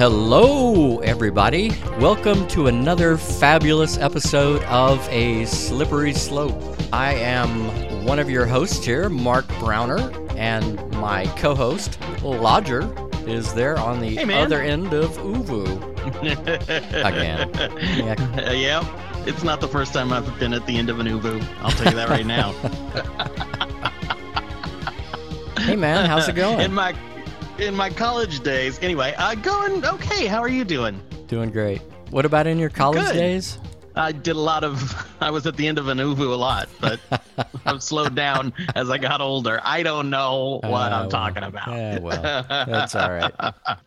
Hello, everybody. Welcome to another fabulous episode of A Slippery Slope. I am one of your hosts here, Mark Browner, and my co host, Lodger, is there on the Hey, other end of Uvu again. Yeah, yeah, it's not the first time I've been at the end of an Uvu. I'll tell you that right now. Hey, man, how's it in going? my in my college days, anyway, uh, going okay. How are you doing? Doing great. What about in your college Good. days? I did a lot of. I was at the end of an Ubu a lot, but I've slowed down as I got older. I don't know what Uh, I'm talking about. yeah, well, that's all right.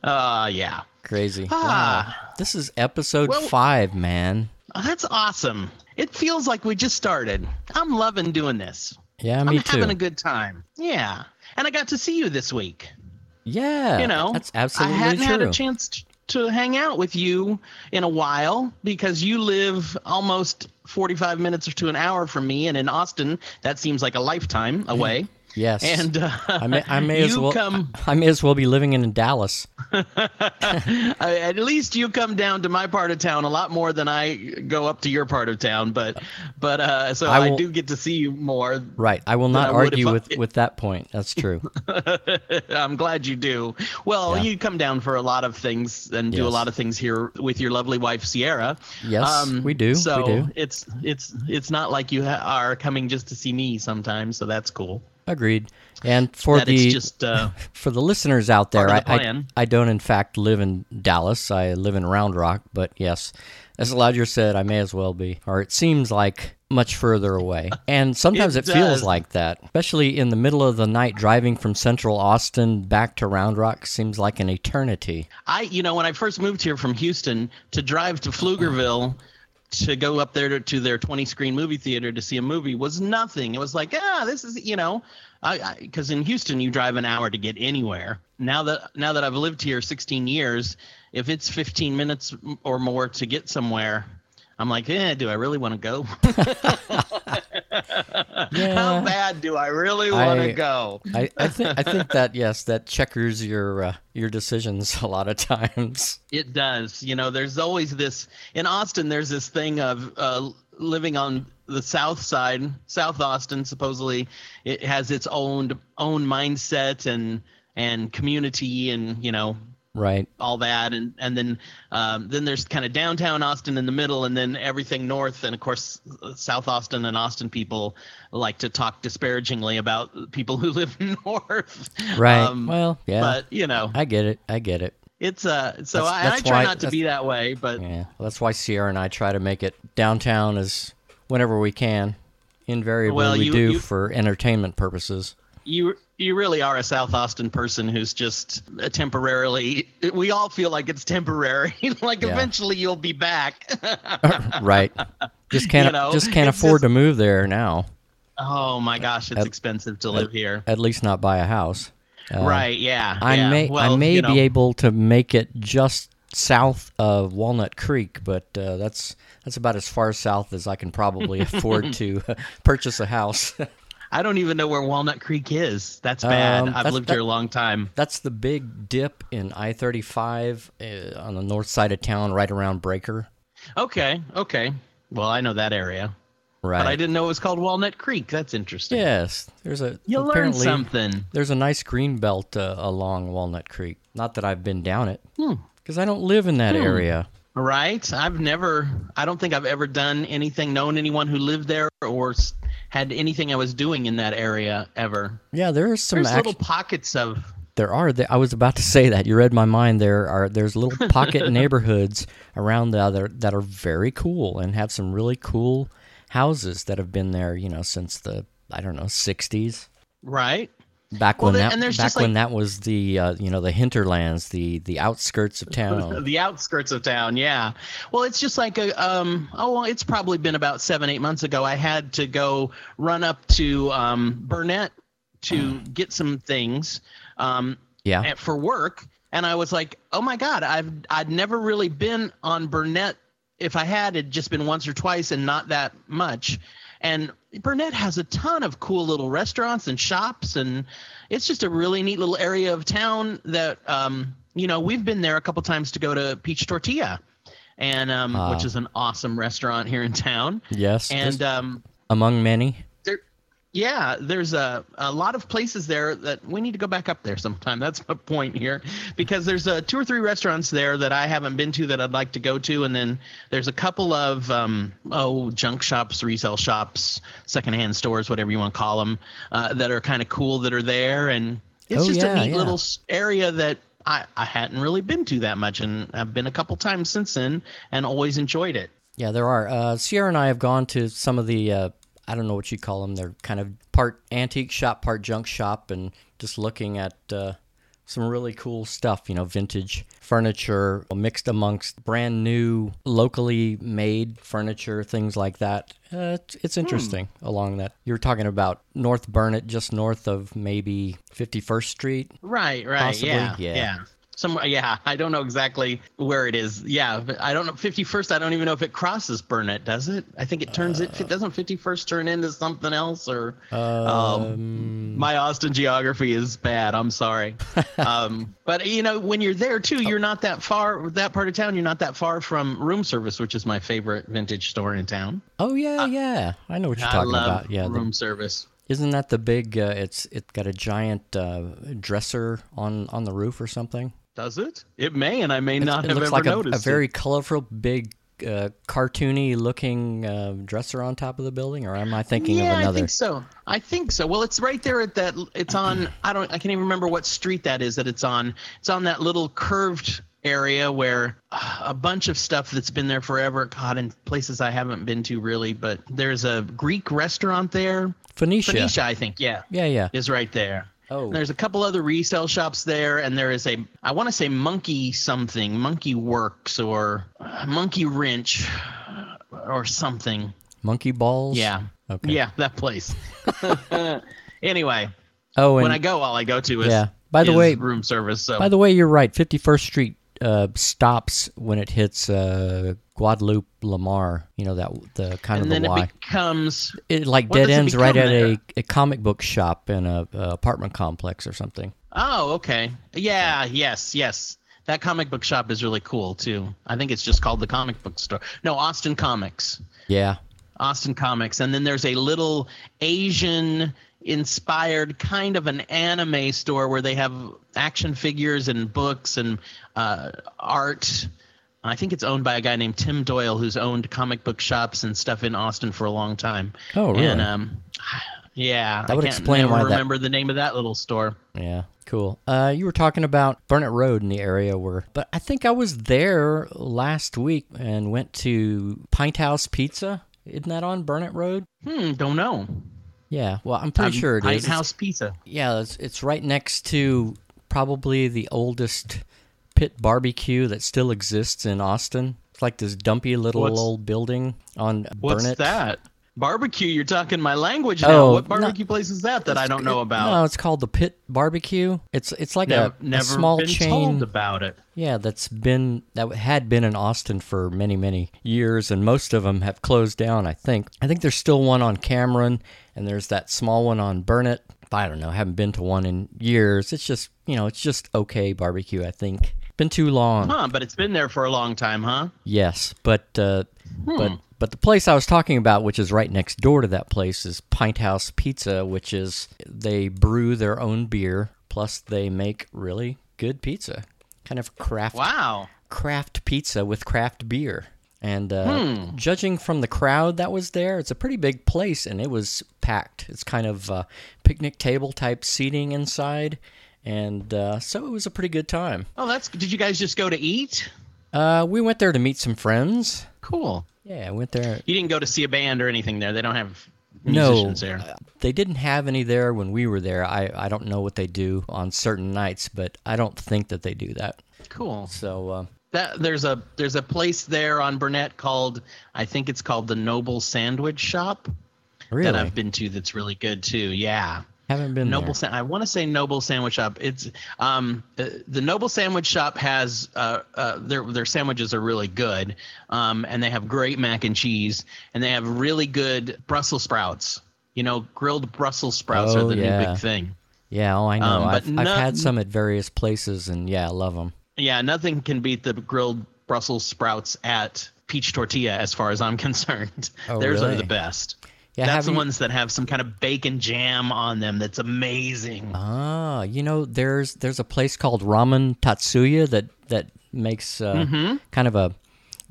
Uh, yeah. Crazy. Ah. Wow. This is episode Well- five, man. Oh, that's awesome. It feels like we just started. I'm loving doing this. Yeah, me I'm too. having a good time. Yeah. And I got to see you this week. Yeah, you know, that's absolutely I hadn't true. had a chance t- to hang out with you in a while because you live almost 45 minutes or to an hour from me, and in Austin, that seems like a lifetime away. Yes, And uh, I may, I may as well. come. I may as well be living in Dallas. At least you come down to my part of town a lot more than I go up to your part of town. But, but uh, so I I, do get to see you more. Right. I will not argue if I- with with that point. That's true. I'm glad you do. Well, Yeah. you come down for a lot of things and do a lot of things here with your lovely wife Sierra. Yes, we do, we So do. it's it's it's not like you ha- are coming just to see me sometimes. So that's cool. Agreed. And for that the just uh, for the listeners out there, the I, I. I don't in fact live in Dallas. I live in Round Rock. But yes, as Lodger said, I may as well be, or it seems like much further away. And sometimes it, It feels like that, especially in the middle of the night, driving from Central Austin back to Round Rock seems like an eternity. I you know when I first moved here from Houston to drive to Pflugerville to go up there to, to their 20 screen movie theater to see a movie was nothing. It was like ah this is you know because in Houston you drive an hour to get anywhere. Now that now that I've lived here 16 years, if it's 15 minutes or more to get somewhere. I'm like, eh, do I really want to go? How bad do I really want to go? I, I think I think that yes, that checkers your uh, your decisions a lot of times. It does. You know, there's always this in Austin. There's this thing of uh, living on the south side, South Austin. Supposedly, it has its own own mindset and and community, and you know Right. all that, and and then um, then there's kind of downtown Austin in the middle, and then everything north, and of course South Austin and Austin people like to talk disparagingly about people who live north. Right. Um, well, yeah. But you know, I get it. I get it. it's uh. So That's- I, that's I try why- not to be that way, but. Yeah, that's why Sierra and I try to make it downtown as whenever we can. Invariably, Well, we do you- for entertainment purposes. you you really are a South Austin person who's just uh, temporarily. We all feel like it's temporary. like Yeah. eventually you'll be back. right. Just can't You know, just can't afford just- to move there now. oh my gosh, it's At- expensive to live here. At least not buy a house. Uh, right? Yeah. I yeah. may I may you be know, able to make it just south of Walnut Creek, but uh, that's that's about as far south as I can probably afford to purchase a house. I don't even know where Walnut Creek is. That's bad. Um, I've that's- lived that- here a long time. That's the big dip in I 35 uh, on the north side of town, right around Braker. Okay. Okay. Well, I know that area, Right. but I didn't know it was called Walnut Creek. That's interesting. Yes, there's a You learn apparently something. there's a nice green belt uh, along Walnut Creek. Not that I've been down it, Hmm. because I don't live in that area. Right. I've never, I don't think I've ever done anything, known anyone who lived there or had anything I was doing in that area ever. Yeah, there are some. There's act- little pockets of, there are. I was about to say that. You read my mind. There are. There's little pocket neighborhoods around the other that are very cool and have some really cool houses that have been there. You know, since the I don't know 60s. right? Back Well, when there- that and there's back just, when like- that was the uh, you know the hinterlands, the the outskirts of town. The outskirts of town, yeah. Well, it's just like a, um, oh, well, it's probably been about seven, eight months ago. I had to go run up to um, Burnet to get some things um, yeah. at- for work, and I was like, oh my god, I've I'd never really been on Burnet. If I had, it'd just been once or twice, and not that much. And Burnet has a ton of cool little restaurants and shops, and it's just a really neat little area of town that um, you know, we've been there a couple times to go to Peach Tortilla, and um, Ah. which is an awesome restaurant here in town. Yes. And um, among many. Yeah, there's a a lot of places there that we need to go back up there sometime. That's my point here, because there's uh, two or three restaurants there that I haven't been to that I'd like to go to, and then there's a couple of um, oh junk shops, resale shops, secondhand stores, whatever you want to call them, uh, that are kind of cool that are there, and it's Oh, just yeah, a neat yeah. little area that. I, I hadn't really been to that much, and I've been a couple times since then, and always enjoyed it. Yeah, there are. Uh, Sierra and I have gone to some of the, uh, I don't know what you call them. They're kind of part antique shop, part junk shop, and just looking at uh, some really cool stuff, you know, vintage furniture mixed amongst brand new, locally made furniture, things like that. Uh, it's, it's interesting along that. You're talking about North Burnet, just north of maybe 51st Street. Right, right, Possibly, yeah, yeah. yeah. Somewhere, yeah. I don't know exactly where it is. Yeah, but I don't know. Fifty first. I don't even know if it crosses Burnet. Does it? I think it turns it. Doesn't fifty first turn into something else? Or um, my Austin geography is bad. I'm sorry. um, but you know, when you're there too, you're not that far. That part of town, you're not that far from Room Service, which is my favorite vintage store in town. Oh yeah, yeah. I know what you're I talking about. Yeah, the Room Service. Isn't that the big? Uh, it's it got a giant uh, dresser on on the roof or something. Does it? It may, and I may not it have looks ever like a, noticed. a it. very colorful, big, uh, cartoony looking uh, dresser on top of the building. Or am I thinking yeah, of another? I think so. I think so. Well, it's right there at that. It's on. I don't. I can't even remember what street that is. That it's on. It's on that little curved area where uh, a bunch of stuff that's been there forever. God, in places I haven't been to really. But there's a Greek restaurant there. Phoenicia. Phoenicia, I think. Yeah, Yeah, yeah. is right there. Oh. And there's a couple other resale shops there, and there is a I want to say Monkey something, Monkey Works or Monkey Wrench or something. Monkey balls. Yeah. Okay. Yeah, that place. anyway, Oh, and when I go, all I go to is Yeah. By the is way- room service. So by the way, you're right. Fifty First Street uh, stops when it hits uh, Guadalupe Lamar. You know that the kind and of the Y. it becomes It like dead ends right at a, a comic book shop in a, a apartment complex or something. oh okay yeah yes yes that comic book shop is really cool too. I think it's just called the comic book store. No, Austin Comics. Yeah. Austin Comics, and then there's a little Asian inspired kind of an anime store where they have action figures and books and uh, art. I think it's owned by a guy named Tim Doyle, who's owned comic book shops and stuff in Austin for a long time. Oh, really? And um, yeah, That I would can't explain why that- remember the name of that little store. Yeah, cool. Uh, you were talking about Burnet Road in the area where, but I think I was there last week and went to Pint House Pizza. Isn't that on Burnet Road? Hmm, don't know. Yeah, well, I'm pretty Um, sure it Pint is. It's- House Pizza. yeah, it's, it's right next to probably the oldest pit barbecue that still exists in Austin. It's like this dumpy little What's- old building on What's Burnet. that? Barbecue. You're talking my language now. Oh, what no- barbecue place is that that I don't know about? No, it's called the Pit Barbecue. It's it's like a, a small been chain. told about it. Yeah, that's been that had been in Austin for many many years, and most of them have closed down. I think. I think there's still one on Cameron, and there's that small one on Burnet. I don't know. Haven't been to one in years. It's just you know, it's just okay barbecue. I think. Been too long. Huh, but it's been there for a long time, huh? Yes, but uh, but but the place I was talking about, which is right next door to that place, is Pint House Pizza, which is they brew their own beer, plus they make really good pizza, kind of craft Wow. craft pizza with craft beer. And uh, judging from the crowd that was there, it's a pretty big place, and it was packed. It's kind of uh, picnic table type seating inside, and uh, so it was a pretty good time. Oh, that's. Did you guys just go to eat? Uh, we went there to meet some friends. Cool. Yeah, I went there. You didn't go to see a band or anything there. They don't have No, musicians there. uh, they didn't have any there when we were there. I, I don't know what they do on certain nights, but I don't think that they do that. Cool. So uh, That there's a there's a place there on Burnet called I think it's called the Noble Sandwich Shop really, that I've been to. That's really good too. Yeah. Haven't been Noble, I want to say Noble Sandwich Shop. It's um uh, the Noble Sandwich Shop has uh, uh their their sandwiches are really good, um and they have great mac and cheese, and they have really good Brussels sprouts. You know, grilled Brussels sprouts Oh, are the yeah. new big thing. Yeah, oh, I know. Um, but I've, I've had some at various places, and yeah, I love them. Yeah, nothing can beat the grilled Brussels sprouts at Peach Tortilla, as far as I'm concerned. Oh, Theirs really? are the best. Yeah, That's the you- ones that have some kind of bacon jam on them. That's amazing. Ah, you know, there's there's a place called Ramen Tatsuya that that makes uh, Mm-hmm. kind of a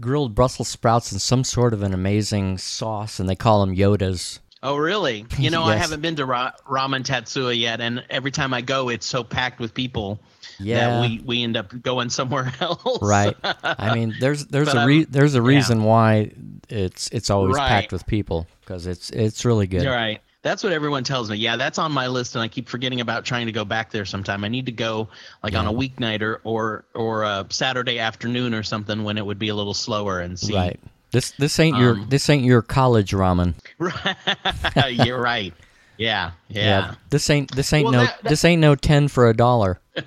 grilled Brussels sprouts and some sort of an amazing sauce, and they call them Yodas. Oh, really? You know, I haven't been to Ra- Ramen Tatsuya yet, and every time I go, it's so packed with people Yeah. that we, we end up going somewhere else. Right. I mean, there's there's But a re- there's a yeah. reason why it's it's always Right. packed with people because it's it's really good. You're right. That's what everyone tells me. Yeah, that's on my list, and I keep forgetting about trying to go back there sometime. I need to go like on a weeknight or or or a Saturday afternoon or something when it would be a little slower and see. Right. This this ain't your Um, this ain't your college ramen. You're right. Yeah. Yeah. This ain't this ain't Well, no that- that- this ain't no ten for a dollar.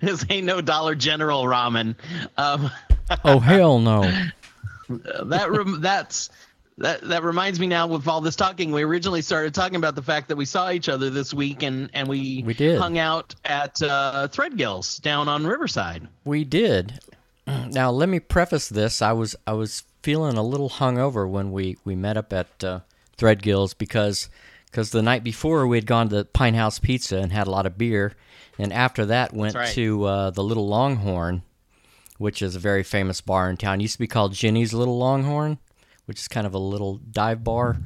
this ain't no Dollar General ramen. Um, Oh hell no. that rem- that's that that reminds me now with all this talking we originally started talking about the fact that we saw each other this week and and we We did. hung out at uh Threadgill's down on riverside We did. Now let me preface this. I was I was feeling a little hungover when we, we met up at uh, Threadgill's because because the night before we had gone to Pint House Pizza and had a lot of beer, and after that went right. to uh, the Little Longhorn, which is a very famous bar in town. It used to be called Ginny's Little Longhorn, which is kind of a little dive bar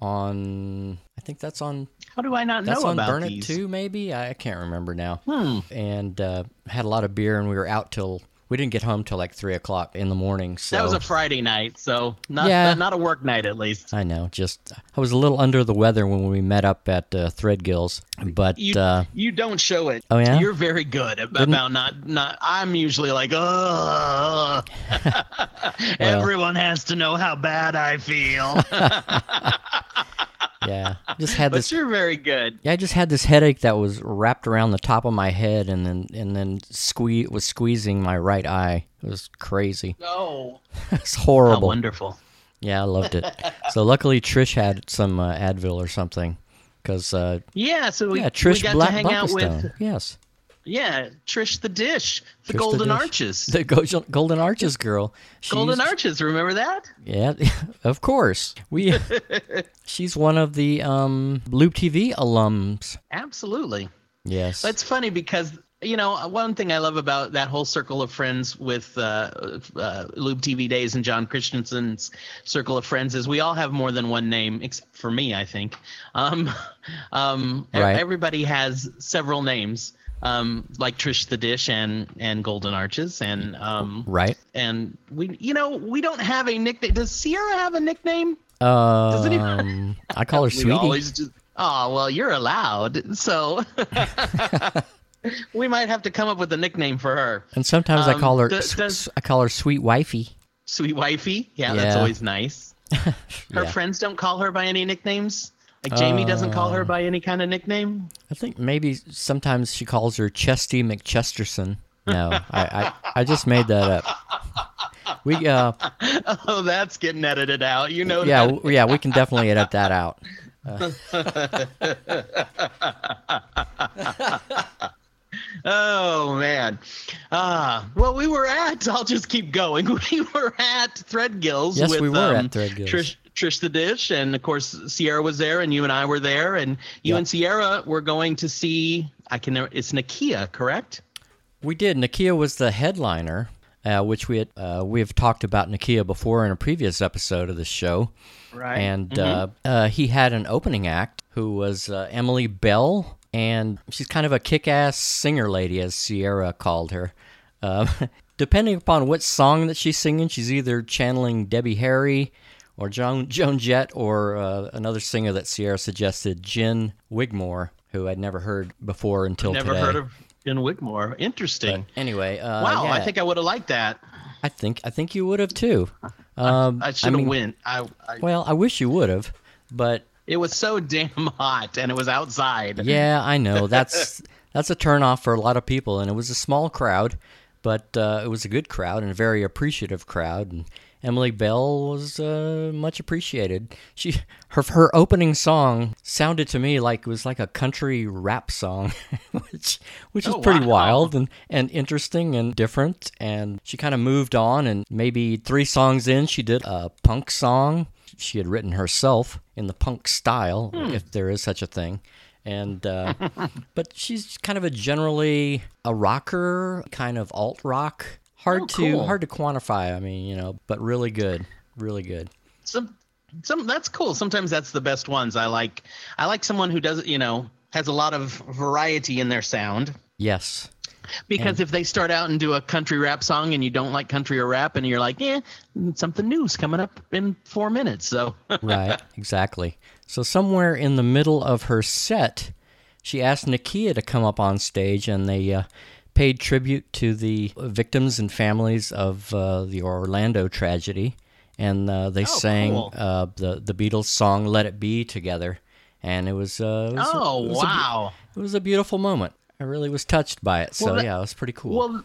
on I think that's on how do i not know that's know on about Burnet these too, maybe. I, I can't remember now. Hmm. And uh, had a lot of beer, and we were out till we didn't get home till like three o'clock in the morning. So that was a friday night so not Yeah. not a work night at least I know. Just I was a little under the weather when we met up at uh, Threadgill's, but you, uh, you don't show it Oh, yeah? you're very good ab- about not not i'm usually like oh everyone has to know how bad i feel yeah, just had this. but you're very good Yeah, I just had this headache that was wrapped around the top of my head, and then and then squeeze was squeezing my right eye. It was crazy. oh It's how horrible. wonderful Yeah, I loved it. so luckily Trish had some uh, Advil or something, because uh, Yeah, so we, yeah, Trish we got Black to hang out with Yes, yeah Trish the Dish, the Trish the Golden Dish. Arches, the Go- Golden Arches girl. She's, Golden Arches. Remember that? Yeah, of course. We. she's one of the um, Loop TV alums. Absolutely. Yes. That's funny because you know one thing I love about that whole circle of friends with uh, uh, Lube TV Days and John Christensen's circle of friends is we all have more than one name, except for me, I think. Um, um, Right. Everybody has several names. Um, like Trish the Dish and and Golden Arches and um, right. and we you know we don't have a nickname does sierra have a nickname Um, anyone- I call her We Sweetie. just- oh well you're allowed so we might have to come up with a nickname for her and sometimes I um, call her. does- does- I call her Sweet Wifey. sweet wifey yeah, that's always nice her Yeah. friends don't call her by any nicknames like jamie doesn't call Uh, her by any kind of nickname I think maybe sometimes she calls her Chesty McChesterson. No, I, I, I just made that up. We uh oh that's getting edited out you know yeah that. yeah we can definitely edit that out. Oh man. Ah, well, we were at. I'll just keep going. We were at Threadgill's. Yes, with, we were um, at Threadgill's. Trish, Trish the Dish, and of course Sierra was there, and you and I were there, and you Yeah. and Sierra were going to see. I can. It's Nakia, correct? We did. Nakia was the headliner, uh, which we had uh, we have talked about Nakia before in a previous episode of the show. Right. And uh, uh, he had an opening act who was uh, Emily Bell, and she's kind of a kick-ass singer lady, as Sierra called her. Um, depending upon what song that she's singing, she's either channeling Debbie Harry or Joan Joan Jett or uh, another singer that Sierra suggested, Gin Wigmore, who I'd never heard before until Never today. heard of Gin Wigmore. Interesting. Anyway, uh, wow, I think I would have liked that. I think I think you would have too. Um, I should have mean, went. I, I. Well, I wish you would have, but It was so damn hot, and it was outside. yeah, I know that's that's a turnoff for a lot of people, and it was a small crowd. but uh, it was a good crowd and a very appreciative crowd. And Emily Bell was uh, much appreciated. She her her opening song sounded to me like it was like a country rap song, which which is Oh, pretty wow. wild and and interesting and different. And she kind of moved on, and maybe three songs in, she did a punk song she had written herself in the punk style, Hmm. if there is such a thing. And uh, but she's kind of a generally a rocker, kind of alt rock. Hard Oh, to cool. hard to quantify. I mean, you know, but really good, really good. some some that's cool sometimes that's the best ones i like i like someone who does you know has a lot of variety in their sound Yes, because if they start out and do a country rap song and you don't like country or rap and you're like yeah something new's coming up in four minutes so right, exactly. So somewhere in the middle of her set, she asked Nakia to come up on stage, and they uh, paid tribute to the victims and families of uh, the Orlando tragedy, and uh, they sang cool. uh, the the Beatles song "Let It Be" together, and it was, uh, it was a- oh it was a wow it was a beautiful moment. I really was touched by it. So Well, that- yeah, it was pretty cool. well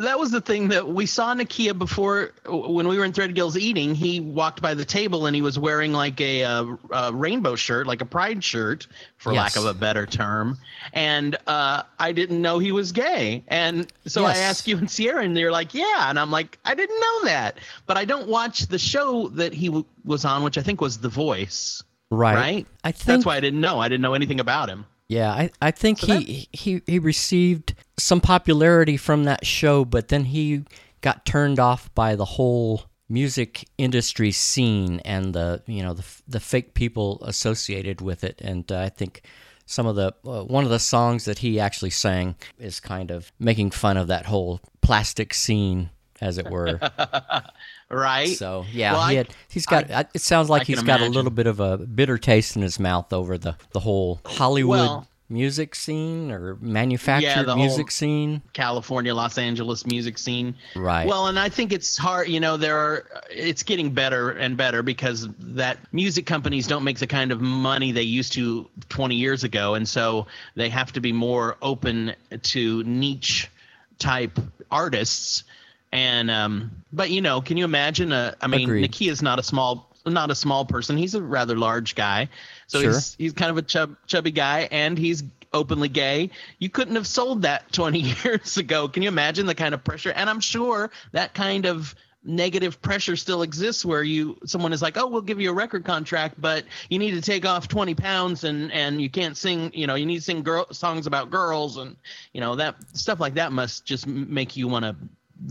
that was the thing that we saw Nakia before when we were in Threadgill's eating. He walked by the table and he was wearing like a, uh a rainbow shirt, like a pride shirt, for lack of a better term. And uh, I didn't know he was gay. And so I Yes. asked you and Sierra, and they're like, "Yeah." And I'm like, "I didn't know that." But I don't watch the show that he w- was on, which I think was The Voice. right. Right. I think That's why I didn't know. I didn't know anything about him. Yeah, I, I think he, he he received some popularity from that show, but then he got turned off by the whole music industry scene and the you know the the fake people associated with it, and uh, I think some of the uh, one of the songs that he actually sang is kind of making fun of that whole plastic scene, as it were. Right. So yeah, Well, he had, he's got. I, it sounds like I he's got a little bit of a bitter taste in his mouth over the the whole Hollywood Well- music scene or manufactured the music scene. California, Los Angeles music scene. Right. Well, and I think it's hard, you know, there are it's getting better and better because that music companies don't make the kind of money they used to 20 years ago and so they have to be more open to niche type artists and um but you know, can you imagine a I mean, Agreed. is not a small not a small person. He's a rather large guy. So Sure. he's he's kind of a chub, chubby guy and he's openly gay. You couldn't have sold that 20 years ago. Can you imagine the kind of pressure? And I'm sure that kind of negative pressure still exists where you someone is like, "Oh, we'll give you a record contract, but you need to take off 20 pounds and and you can't sing, you know, you need to sing girl songs about girls and you know, that stuff like that must just make you want to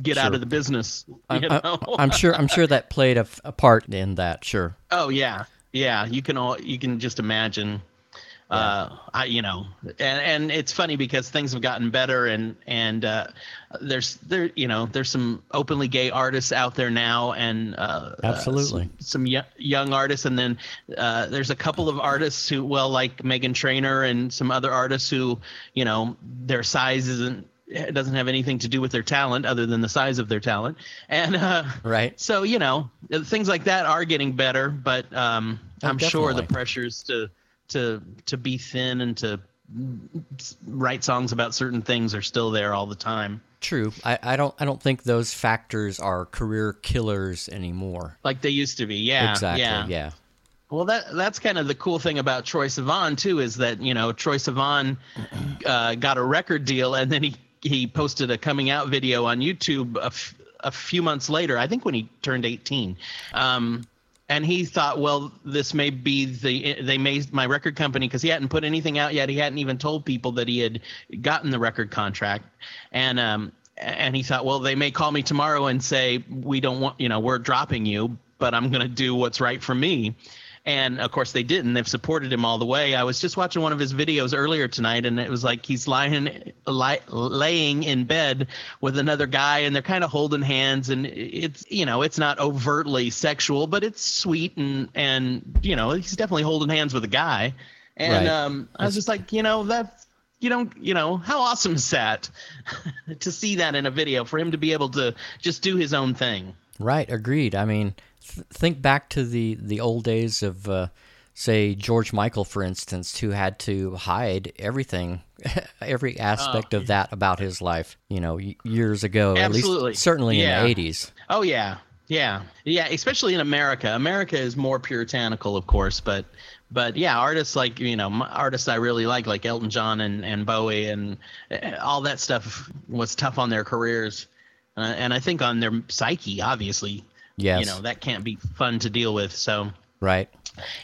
get out of the business, you I, know. am sure. I'm sure that played a, a, part in that. Sure. Oh yeah, yeah. You can all you can just imagine. Uh, I you know, and and it's funny because things have gotten better and and uh, there's there you know there's some openly gay artists out there now and uh, Absolutely. uh, some, some y- young artists and then uh, there's a couple of artists who well like Meghan Trainor and some other artists who you know their size isn't it doesn't have anything to do with their talent other than the size of their talent and uh, Right. so you know things like that are getting better but um, Oh, i'm sure the pressures to to to be thin and to write songs about certain things are still there all the time True. I, I don't. I don't think those factors are career killers anymore. like they used to be yeah exactly. yeah yeah. Well, that that's kind of the cool thing about Troye Sivan too is that you know Troye Sivan uh, got a record deal and then he he posted a coming out video on YouTube a, f- a few months later. I think when he turned 18. Um, and he thought, well, this may be the they made my record company because he hadn't put anything out yet. He hadn't even told people that he had gotten the record contract, and um, and he thought, well, they may call me tomorrow and say we don't want, you know, we're dropping you, but I'm going to do what's right for me. And of course they didn't. They've supported him all the way. I was just watching one of his videos earlier tonight, and it was like he's lying, li- laying in bed with another guy, and they're kind of holding hands, and it's you know it's not overtly sexual, but it's sweet, and and you know he's definitely holding hands with a guy, and Right. um, I was just like, you know that's you don't you know how awesome is that to see that in a video for him to be able to just do his own thing. Right, agreed. I mean, th- think back to the the old days of, uh, say, George Michael, for instance, who had to hide everything every aspect of that about his life. You know, years ago, at Absolutely. least certainly Yeah. in the '80s. Oh yeah, yeah, yeah. Especially in America. America is more puritanical, of course, but but yeah, artists like you know artists I really like, like Elton John and and Bowie and uh, all that stuff was tough on their careers, uh, and I think on their psyche, obviously. Yes. You know that can't be fun to deal with. So Right.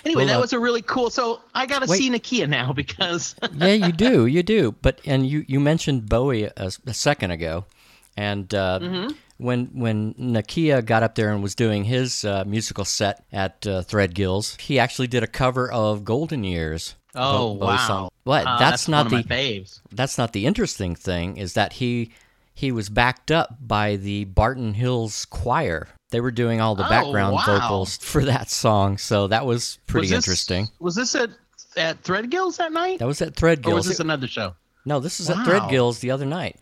anyway, Well, that uh, was a really cool. So I got to see Nakia now because yeah, you do, you do. But and you you mentioned Bowie a, a second ago, and uh, Mm-hmm. when when Nakia got up there and was doing his uh, musical set at uh, Threadgill's, he actually did a cover of Golden Years. oh Bo- wow, song. But Uh, that's, not one the faves. that's not the interesting thing. Is that he he was backed up by the Barton Hills Choir. They were doing all the Oh, background wow. vocals for that song, so that was pretty Was this- interesting. Was this at at Threadgill's that night, That was at or Threadgill's. was this another show? No, this is at Threadgill's the other night,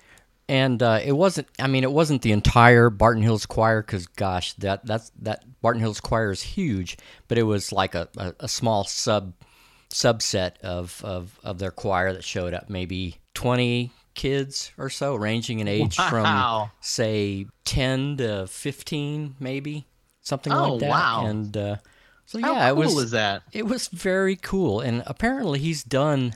and uh, it wasn't. I mean, it wasn't the entire Barton Hills Choir because, gosh, that that's that Barton Hills Choir is huge, but it was like a, a, a small sub subset of, of of their choir that showed up. Maybe twenty kids or so, ranging in age Wow. from say ten to fifteen, maybe something Oh, like that. wow. And uh, so How yeah, cool it was is that? it was very cool, and apparently he's done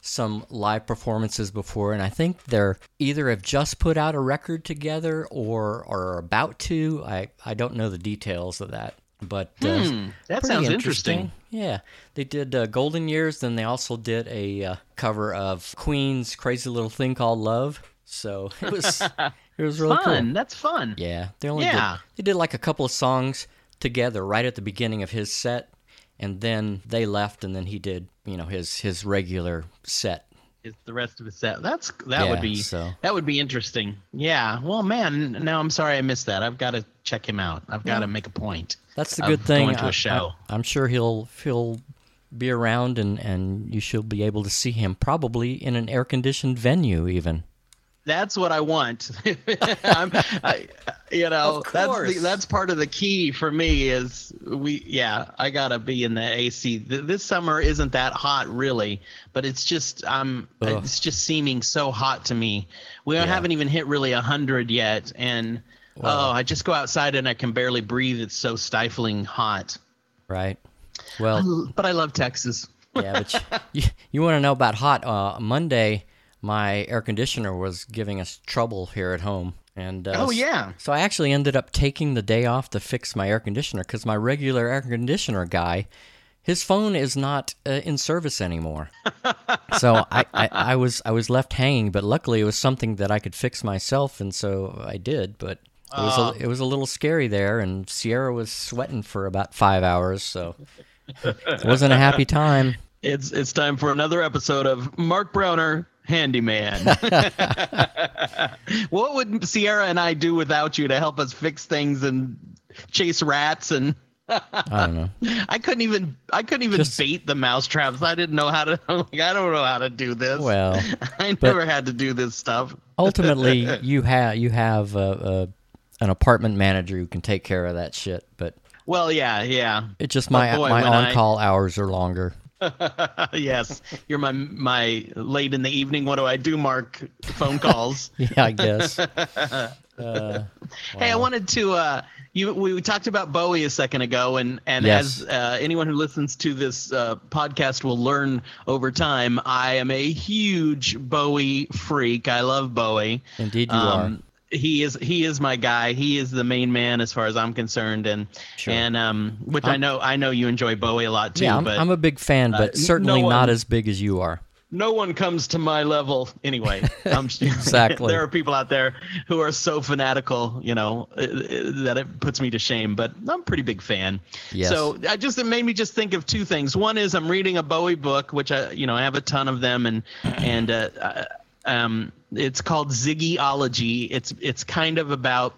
some live performances before, and I think they're either have just put out a record together or are about to. I I don't know the details of that, but uh, Hmm, that pretty sounds interesting. Yeah, they did uh, Golden Years, then they also did a uh, cover of Queen's "Crazy Little Thing Called Love." So it was it was really fun. cool. That's fun. Yeah, they only Yeah. did they did like a couple of songs together right at the beginning of his set, and then they left, and then he did you know his his regular set. Is the rest of the set? That's that Yeah, would be so- that would be interesting. Yeah. Well, man, now I'm sorry I missed that. I've got to check him out. I've got to make a point. That's the good thing. Going to a show. I, am sure he'll he'll be around, and and you should be able to see him probably in an air conditioned venue even. That's what I want. I'm, I, you know, that's the, that's part of the key for me is we. Yeah, I gotta be in the AC. Th- This summer isn't that hot really, but it's just um, Ugh. it's just seeming so hot to me. We Yeah. haven't even hit really a hundred yet, and oh, I just go outside and I can barely breathe. It's so stifling hot. Right. Well, But I love Texas. yeah, but you, you, you want to know about hot? Uh, Monday, my air conditioner was giving us trouble here at home, and uh, Oh yeah. So I actually ended up taking the day off to fix my air conditioner because my regular air conditioner guy, his phone is not uh, in service anymore. so I, I, I was I was left hanging, but luckily it was something that I could fix myself, and so I did. But it was a, it was a little scary there, and Sierra was sweating for about five hours, so it wasn't a happy time. It's it's time for another episode of Mark Browner Handyman. what would Sierra and I do without you to help us fix things and chase rats and I don't know. I couldn't even I couldn't even Just- bait the mouse traps. I didn't know how to like, I don't know how to do this. Well, I never had to do this stuff. ultimately you have you have a, a, an apartment manager who can take care of that shit, but. Well, yeah, yeah. It's just my oh, boy, my on call hours are longer. yes. You're my my late in the evening what do I do Mark phone calls. Yeah, I guess. Uh, Hey, I wanted to. Uh, you we talked about Bowie a second ago, and and Yes. as uh, anyone who listens to this uh, podcast will learn over time, I am a huge Bowie freak. I love Bowie. indeed, you Um, he is he is my guy. He is the main man as far as I'm concerned, and Sure. and um, which i I'm- know I know you enjoy Bowie a lot too. Yeah, I'm, but I'm a big fan, but uh, certainly no not as big as you are. no one comes to my level anyway. I'm, Exactly. there are people out there who are so fanatical, you know, uh, uh, that it puts me to shame. But I'm a pretty big fan. Yes. So I just it made me just think of two things. One is I'm reading a Bowie book, which I you know I have a ton of them, and and uh, uh, um, it's called Ziggyology. It's it's kind of about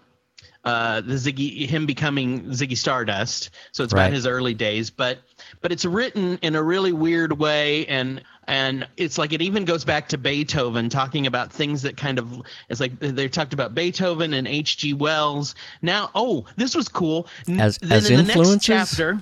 uh, the Ziggy him becoming Ziggy Stardust. So it's Right. about his early days, but but it's written in a really weird way and and it's like it even goes back to Beethoven talking about things that kind of it's like they talked about Beethoven and H.G. Wells. Now, oh, this was cool. As- then as in the influences? next chapter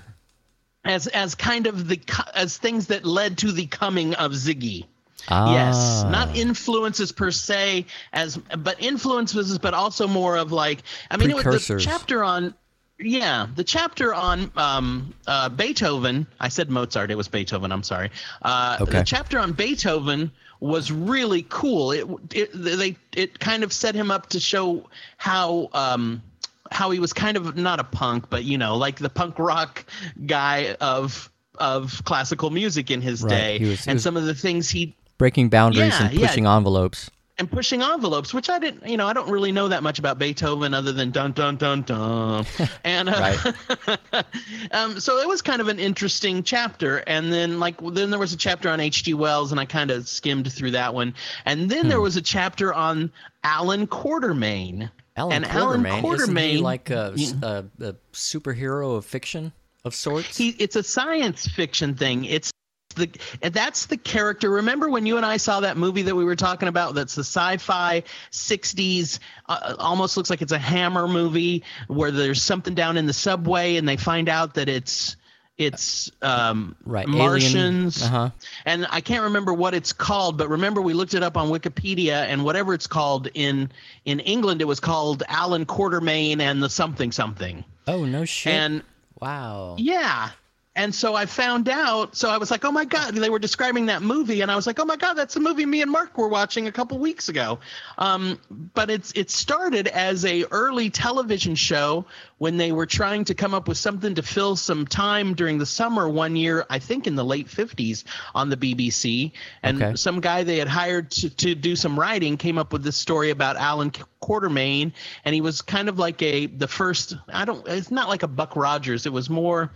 as as kind of the as things that led to the coming of Ziggy. Yes, Ah. not influences per se, as but influences, but also more of like I mean, it was the chapter on, yeah, the chapter on um, uh, Beethoven. I said Mozart. It was Beethoven. I'm sorry. Uh, Okay. The chapter on Beethoven was really cool. It it they it kind of set him up to show how. Um, how he was kind of not a punk, but you know, like the punk rock guy of of classical music in his Right, day, was- and was- some of the things he Breaking boundaries Yeah, and yeah. pushing envelopes. and pushing envelopes, which I didn't, you know, I don't really know that much about Beethoven other than dun dun dun dun. And uh, um, so it was kind of an interesting chapter. And then like then there was a chapter on H.G. Wells, and I kind of skimmed through that one. And then Hmm. there was a chapter on Alan Quartermain. Alan and Alan Quartermain, isn't he like a, Yeah. a, a superhero of fiction of sorts? He, it's a science fiction thing. It's the that's the character. Remember when you and I saw that movie that we were talking about? That's the sci-fi '60s. Uh, almost looks like it's a Hammer movie where there's something down in the subway and they find out that it's it's um, right, Martians. Uh huh. And I can't remember what it's called, but remember we looked it up on Wikipedia, and whatever it's called in in England, it was called Alan Quartermain and the something something. Oh no shit! And wow. yeah. And so I found out. So I was like, "Oh my god!" They were describing that movie, and I was like, "Oh my god, that's the movie me and Mark were watching a couple weeks ago." Um, but it's it started as a early television show when they were trying to come up with something to fill some time during the summer one year, I think in the late '50s on the BBC. And Okay. some guy they had hired to, to do some writing came up with this story about Alan Quartermain, and he was kind of like a the first. I don't. It's not like a Buck Rogers. It was more.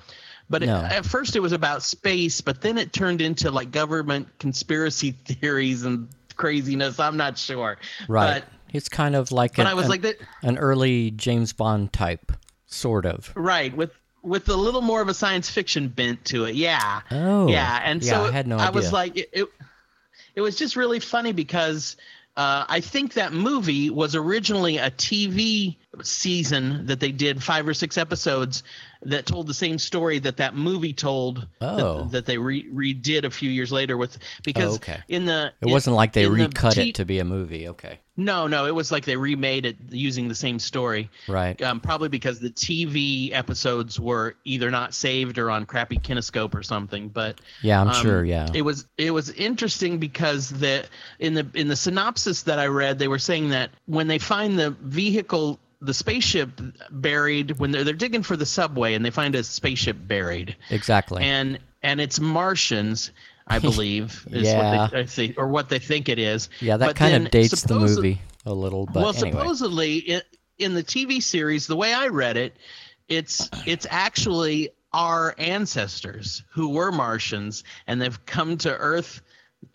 But it, at first it was about space, but then it turned into like government conspiracy theories and craziness. I'm not sure. Right. But, it's kind of like but an, I was an, like that. an early James Bond type, sort of. Right. With with a little more of a science fiction bent to it. Yeah. Oh. yeah. And yeah, so I had no I idea. was like, it, it, it was just really funny because uh, I think that movie was originally a TV season that they did five or six episodes that told the same story that that movie told Oh. that, that they re- redid a few years later with because Oh, okay. in the it wasn't like they in the recut it to be a movie. Okay. no no it was like they remade it using the same story Right. um, probably because the TV episodes were either not saved or on crappy kinescope or something. But Yeah, I'm um, sure. Yeah. it was it was interesting because the in the in the synopsis that I read, they were saying that when they find the vehicle, the spaceship buried, when they're they're digging for the subway and they find a spaceship buried, exactly. and and it's Martians. I believe is Yeah. what they, I think, or what they think it is. yeah, that But kind of dates the movie a little, but well, anyway. supposedly in, in the TV series, the way I read it, it's it's actually our ancestors who were Martians and they've come to Earth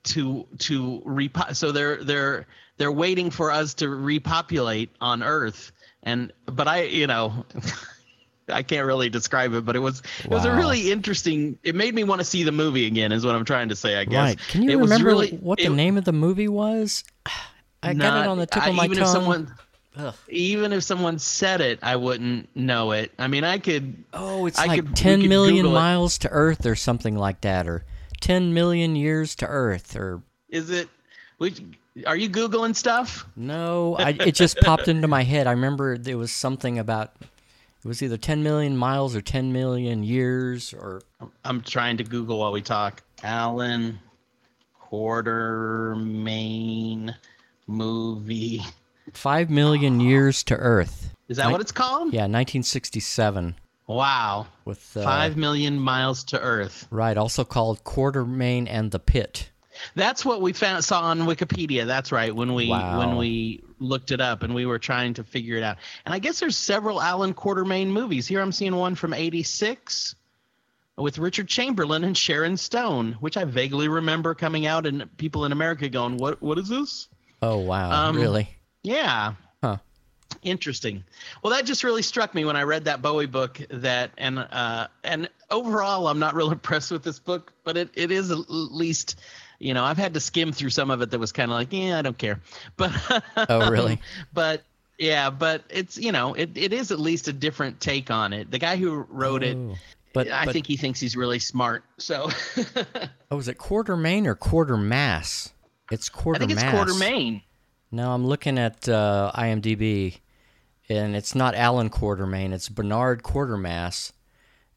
to to repo- so they're they're they're waiting for us to repopulate on Earth and but I you know I can't really describe it but it was it was a really interesting it made me want to see the movie again is what I'm trying to say I guess Right. Can you It remember really- what the it- name of the movie was? I got it on the tip of my even tongue. If someone, Ugh. even if someone said it, I wouldn't know it. I mean, I could. Oh, it's I like could- we 10 could million it. miles to Earth or something like that, or 10 million years to Earth, or Is it? We, are you googling stuff? no, I, it just popped into my head. I remember there was something about it was either 10 million miles or 10 million years, or I'm trying to Google while we talk. Alan Quartermain movie. 5 million years to Earth. Is that what it's called? Yeah, 1967 Wow. with uh, Five million miles to Earth. right, also called Quartermain and the Pit. That's what we found saw on Wikipedia. That's right. When we Wow. when we looked it up and we were trying to figure it out. And I guess there's several Alan Quartermain movies. Here I'm seeing one from '86 with Richard Chamberlain and Sharon Stone, which I vaguely remember coming out and people in America going, "What what is this?" Oh wow, Um, really? Yeah. Huh. Interesting. Well, that just really struck me when I read that Bowie book. That and uh, and overall, I'm not real impressed with this book, but it, it is at least, you know, I've had to skim through some of it that was kind of like, yeah, I don't care. But Oh, really? but yeah, but it's you know, it, it is at least a different take on it. The guy who wrote it, Oh. But, I but think he thinks he's really smart. So oh, was it Quartermain or Quatermass? It's I Quatermass. think it's Quartermain. No, I'm looking at uh, IMDb, and it's not Alan Quartermain. It's Bernard Quatermass.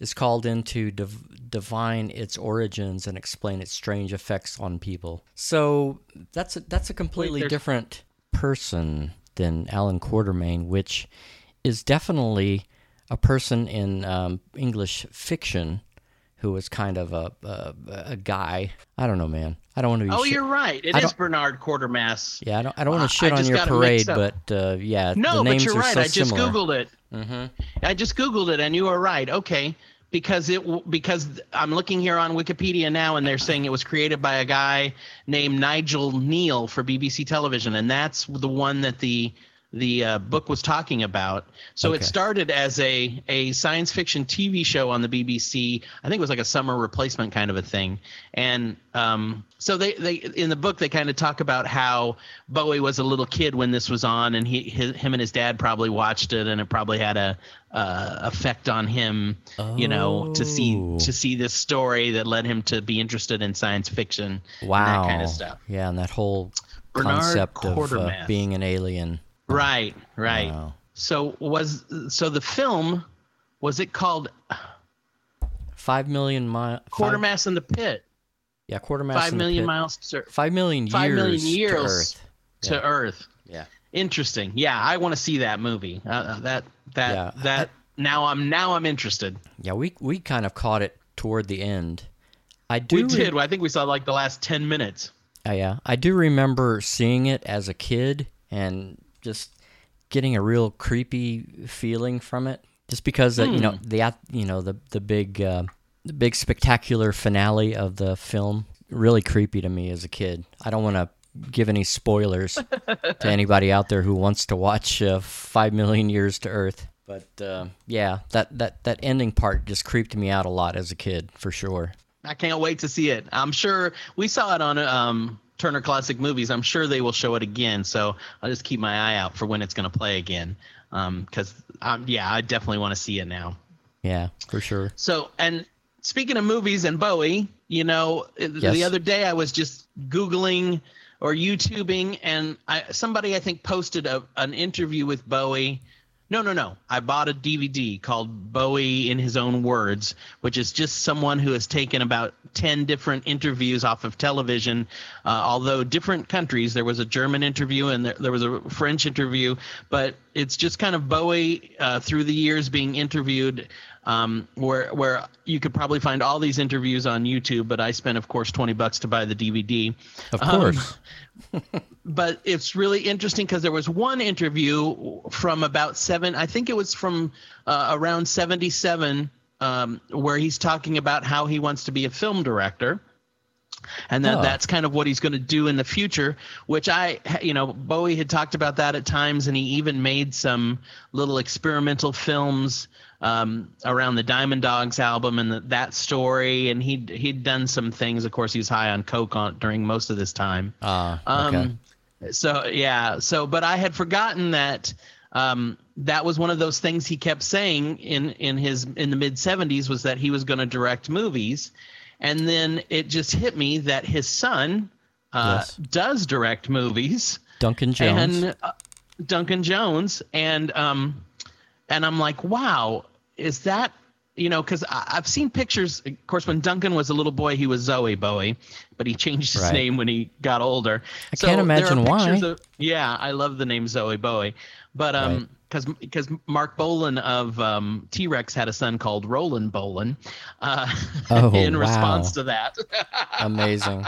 Is called in to div- divine its origins and explain its strange effects on people. So that's a, that's a completely there's- different person than Allan Quatermain, which is definitely a person in um, English fiction who was kind of a, a a guy. I don't know, man. I don't want to be. Oh, shit- you're right. It is Bernard Quatermass. yeah, I don't. I don't Uh, want to shit I on your parade, but uh, yeah, No, but you're are right. so I just similar. googled it. Mm-hmm. I just googled it, and you were right. Okay, because it because I'm looking here on Wikipedia now, and they're saying it was created by a guy named Nigel Kneale for BBC Television, and that's the one that the the uh, book was talking about. So Okay. it started as a a science fiction TV show on the BBC. I think it was like a summer replacement kind of a thing. And um, so they they in the book they kind of talk about how Bowie was a little kid when this was on, and he his, him and his dad probably watched it, and it probably had a uh, effect on him, you know, to see Oh. to see this story that led him to be interested in science fiction, Wow. and that kind of stuff. Yeah, and that whole Bernard concept of uh, being an alien. Right, right. Wow. So was so the film was it called Five million mile. Quatermass in the Pit? Yeah, quatermass. Five in the pit. miles to, Five million years. five million years to Earth. to Yeah. Earth. Yeah. Interesting. Yeah, I want to see that movie. Uh, Uh, that that Yeah, that. now I'm now I'm interested. Yeah, we we kind of caught it toward the end. I do. We re- did. I think we saw like the last ten minutes. Uh, yeah, I do remember seeing it as a kid and just getting a real creepy feeling from it. Just because uh, you know Hmm. the you know the the big uh, the big spectacular finale of the film really creepy to me as a kid. I don't want to give any spoilers to anybody out there who wants to watch uh, Five Million Years to Earth. But uh, yeah, that, that that ending part just creeped me out a lot as a kid for sure. I can't wait to see it. I'm sure we saw it on um, Turner Classic Movies. I'm sure they will show it again. So I'll just keep my eye out for when it's going to play again. Because um, yeah, I definitely want to see it now. Yeah, for sure. So, and speaking of movies and Bowie, you know, Yes. the other day I was just Googling or YouTubing, and I, somebody I think posted a, an interview with Bowie. No, no, no. I bought a DVD called Bowie in His Own Words, which is just someone who has taken about 10 different interviews off of television, uh, although different countries. There was a German interview and there, there was a French interview, but it's just kind of Bowie uh, through the years being interviewed um, where where you could probably find all these interviews on YouTube, but I spent, of course, twenty bucks to buy the DVD. Of Um, course. but it's really interesting because there was one interview from about seven, I think it was from uh, around seventy-seven, um, where he's talking about how he wants to be a film director and that Oh. that's kind of what he's going to do in the future which i you know bowie had talked about that at times and he even made some little experimental films um, around the diamond dogs album and the, that story. And he'd he'd done some things. Of course he was high on coke on, during most of this time. Ah, okay. um, so yeah, so but I had forgotten that um, that was one of those things he kept saying in in his in the mid 70s was that he was going to direct movies, and then it just hit me that his son uh, Yes. does direct movies Duncan Jones. and uh, Duncan Jones, and um, and I'm like, wow, is that you know? Because I've seen pictures. Of course, when Duncan was a little boy, he was Zowie Bowie, but he changed his Right. name when he got older. I So can't imagine why. of- yeah, I love the name Zowie Bowie, but um. Because because Marc Bolan of um, T Rex had a son called Roland Bolan, uh, Oh, in wow. response to that. Amazing.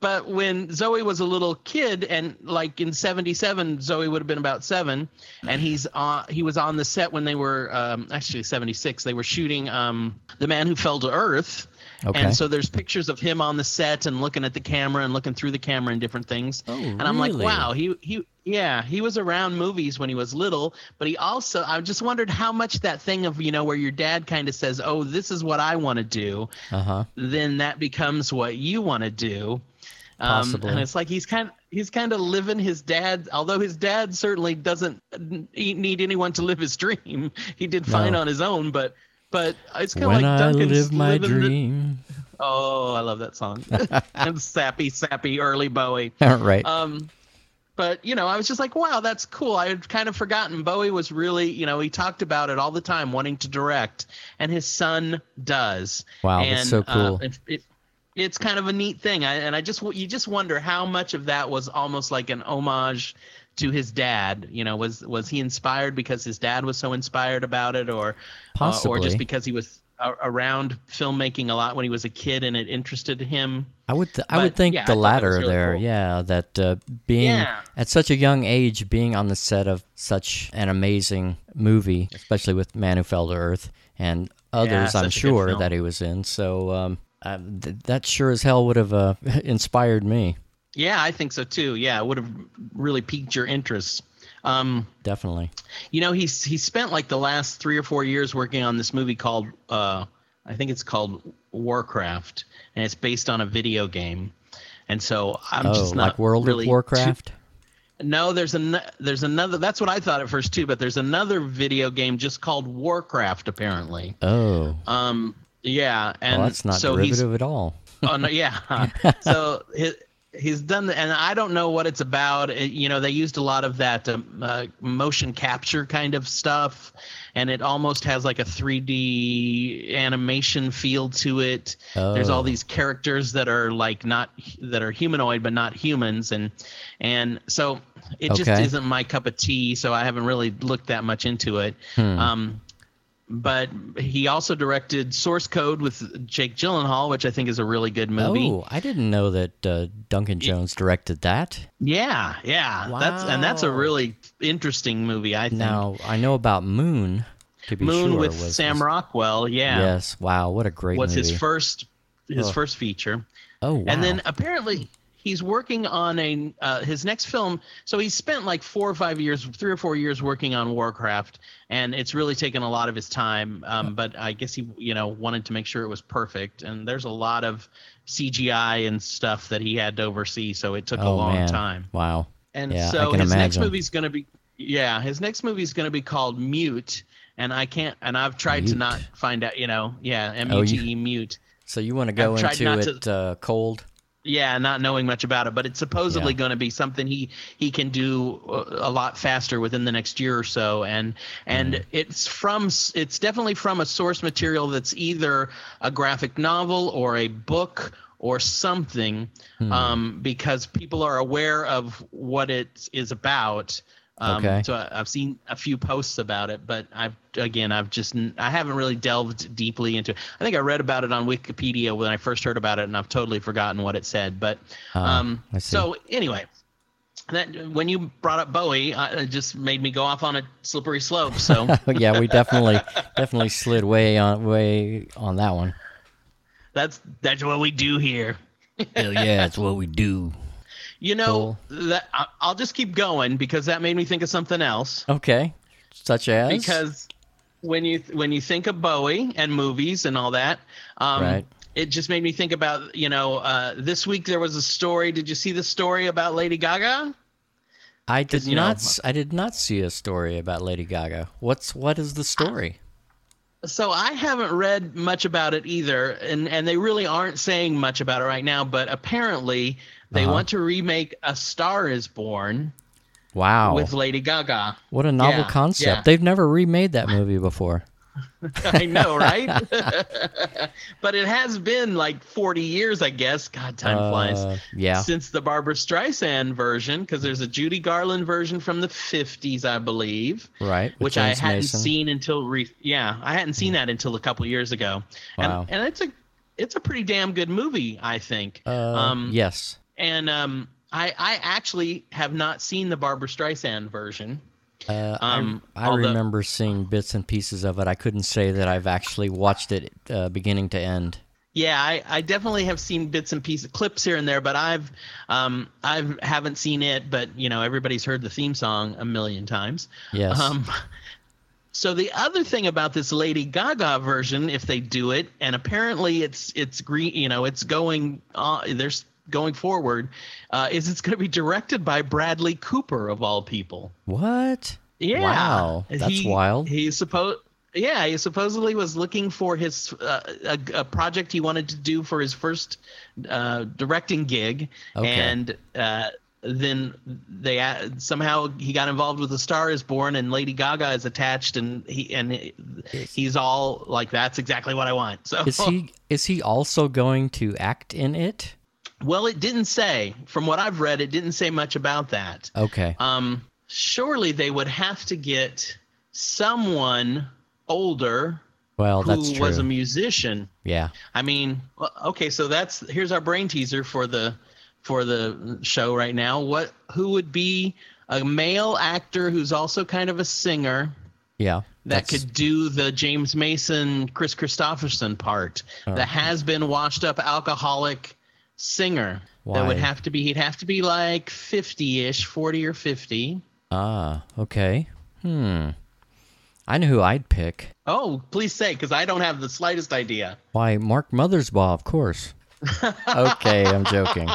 but when Zowie was a little kid, and like in '77, Zowie would have been about seven, and he's on. He was on the set when they were um, actually '76. They were shooting um, "The Man Who Fell to Earth." Okay. And so there's pictures of him on the set and looking at the camera and looking through the camera and different things. Oh, and I'm like, wow, he he yeah, he was around movies when he was little, but he also I just wondered how much that thing of, you know, where your dad kind of says, "Oh, this is what I want to do." Uh huh. then that becomes what you want to do. Um, Possibly. and it's like he's kind he's kind of living his dad. Although his dad certainly doesn't need anyone to live his dream. He did fine No. on his own, but but it's kind of like I Duncan's live my living the- dream. oh, I love that song. and sappy, sappy early Bowie. right. Um, but you know, I was just like, wow, that's cool. I had kind of forgotten Bowie was really, you know, he talked about it all the time, wanting to direct, and his son does. Wow, and, that's so uh, cool. it, it, it's kind of a neat thing, I, and I just you just wonder how much of that was almost like an homage to his dad. You know, was was he inspired because his dad was so inspired about it, or uh, or just because he was a- around filmmaking a lot when he was a kid and it interested him? I would th- I would think yeah, the thought that was latter really there. cool. Yeah, that uh, being Yeah. at such a young age, being on the set of such an amazing movie, especially with Man Who Fell to Earth and others, I'm a good sure that he was in. So um, uh, th- that sure as hell would have uh, inspired me. Yeah, I think so too. Yeah, it would have really piqued your interest. Um, Definitely. you know, he's he spent like the last three or four years working on this movie called uh, I think it's called Warcraft, and it's based on a video game. And so I'm oh, just not like World really of too- Warcraft. no, there's an there's another. That's what I thought at first too. But there's another video game just called Warcraft apparently. Oh, Um, yeah, and well, that's not so he's derivative at all. oh no, yeah. so he, he's done, the, and I don't know what it's about. It- you know, they used a lot of that um, uh, motion capture kind of stuff, and it almost has like a 3D animation feel to it. There's all Oh. these characters that are like not that are humanoid but not humans, and and so it just isn't my cup of tea. So I haven't really looked that much into it. Hmm. Um, but he also directed Source Code with Jake Gyllenhaal, which I think is a really good movie. Oh, I didn't know that uh, Duncan Jones directed that. Yeah, yeah. That's and that's a really interesting movie. I think. Now I know about Moon. To be sure. Moon sure, with was, Sam was- Rockwell. Yeah, Yes. Wow. What a great was movie. his first his first feature. oh wow. And then apparently he's working on a uh, his next film. So he spent like four or five years, three or four years working on Warcraft, and it's really taken a lot of his time. Um, but I guess he, you know, wanted to make sure it was perfect. And there's a lot of CGI and stuff that he had to oversee, so it took a oh long man. time. Wow. And Yeah, so his next imagine. movie's going to be yeah, his next movie's going to be called Mute, and I can't and I've tried to not find out, you know, yeah, M Oh, U you- T E mute. So you want to go I've into not it to- uh, cold? Yeah, not knowing much about it, but it's supposedly Yeah. going to be something he he can do a a lot faster within the next year or so, and and Mm-hmm. it's from it's definitely from a source material that's either a graphic novel or a book or something, Hmm. um, because people are aware of what it is about. Um, Okay. So I- I've seen a few posts about it, but I've again I've just I haven't really delved deeply into. it. I think I read about it on Wikipedia when I first heard about it, and I've totally forgotten what it said. But Ah, um, so anyway, that when you brought up Bowie, uh, it just made me go off on a slippery slope. So yeah, we definitely definitely slid way on way on that one. that's that's what we do here. Hell yeah, that's what we do. You know that I- I'll just keep going because that made me think of something else. Okay. Such as because when you when you think of Bowie and movies and all that, um, Right. it just made me think about you know uh, this week there was a story. Did you see the story about Lady Gaga? I did not know- I did not see a story about Lady Gaga. What's what is the story? So I haven't read much about it either, and and they really aren't saying much about it right now. But apparently they Uh-huh. want to remake A Star Is Born Wow. with Lady Gaga. what a novel Yeah, concept. yeah. They've never remade that movie before. I know, right? but it has been like 40 years, I guess. God, time flies. Uh, yeah. Since the Barbra Streisand version, because there's a Judy Garland version from the 50s, I believe, Right. which I hadn't Mason. Seen until re- yeah, I hadn't seen that until a couple years ago. Wow. And and it's a it's a pretty damn good movie, I think. Uh, um, yes. And um, I I actually have not seen the Barbra Streisand version. Uh, um, I, I although- remember seeing bits and pieces of it. I couldn't say that I've actually watched it uh, beginning to end. Yeah, I, I definitely have seen bits and pieces, clips here and there, but I've um I've haven't seen it. But you know, everybody's heard the theme song a million times. Yes. Um, so the other thing about this Lady Gaga version, if they do it, and apparently it's it's green, you know, it's going uh, there's going forward, uh, is it's going to be directed by Bradley Cooper of all people. what? Yeah. Wow, that's He- wild. He's supposed Yeah, he supposedly was looking for his uh, a, a project he wanted to do for his first uh, directing gig, Okay. and uh, then they uh, somehow he got involved with *A Star Is Born*, and Lady Gaga is attached, and he and he's all like, "That's exactly what I want." So Is he is he also going to act in it? Well, it didn't say. From what I've read, it didn't say much about that. Okay. Um, surely they would have to get someone older Well, who that's true. was a musician. yeah. I mean, okay, so that's here's our brain teaser for the for the show right now. What who would be a male actor who's also kind of a singer Yeah. that could do the James Mason, Kris Kristofferson part? Oh. The has been washed up alcoholic singer. That would Why? have to be he'd have to be like 50ish, 40 or 50. Ah, okay. Hmm. I know who I'd pick. Oh, please say cuz I don't have the slightest idea. Why, Mark Mothersbaugh, of course. okay, I'm joking.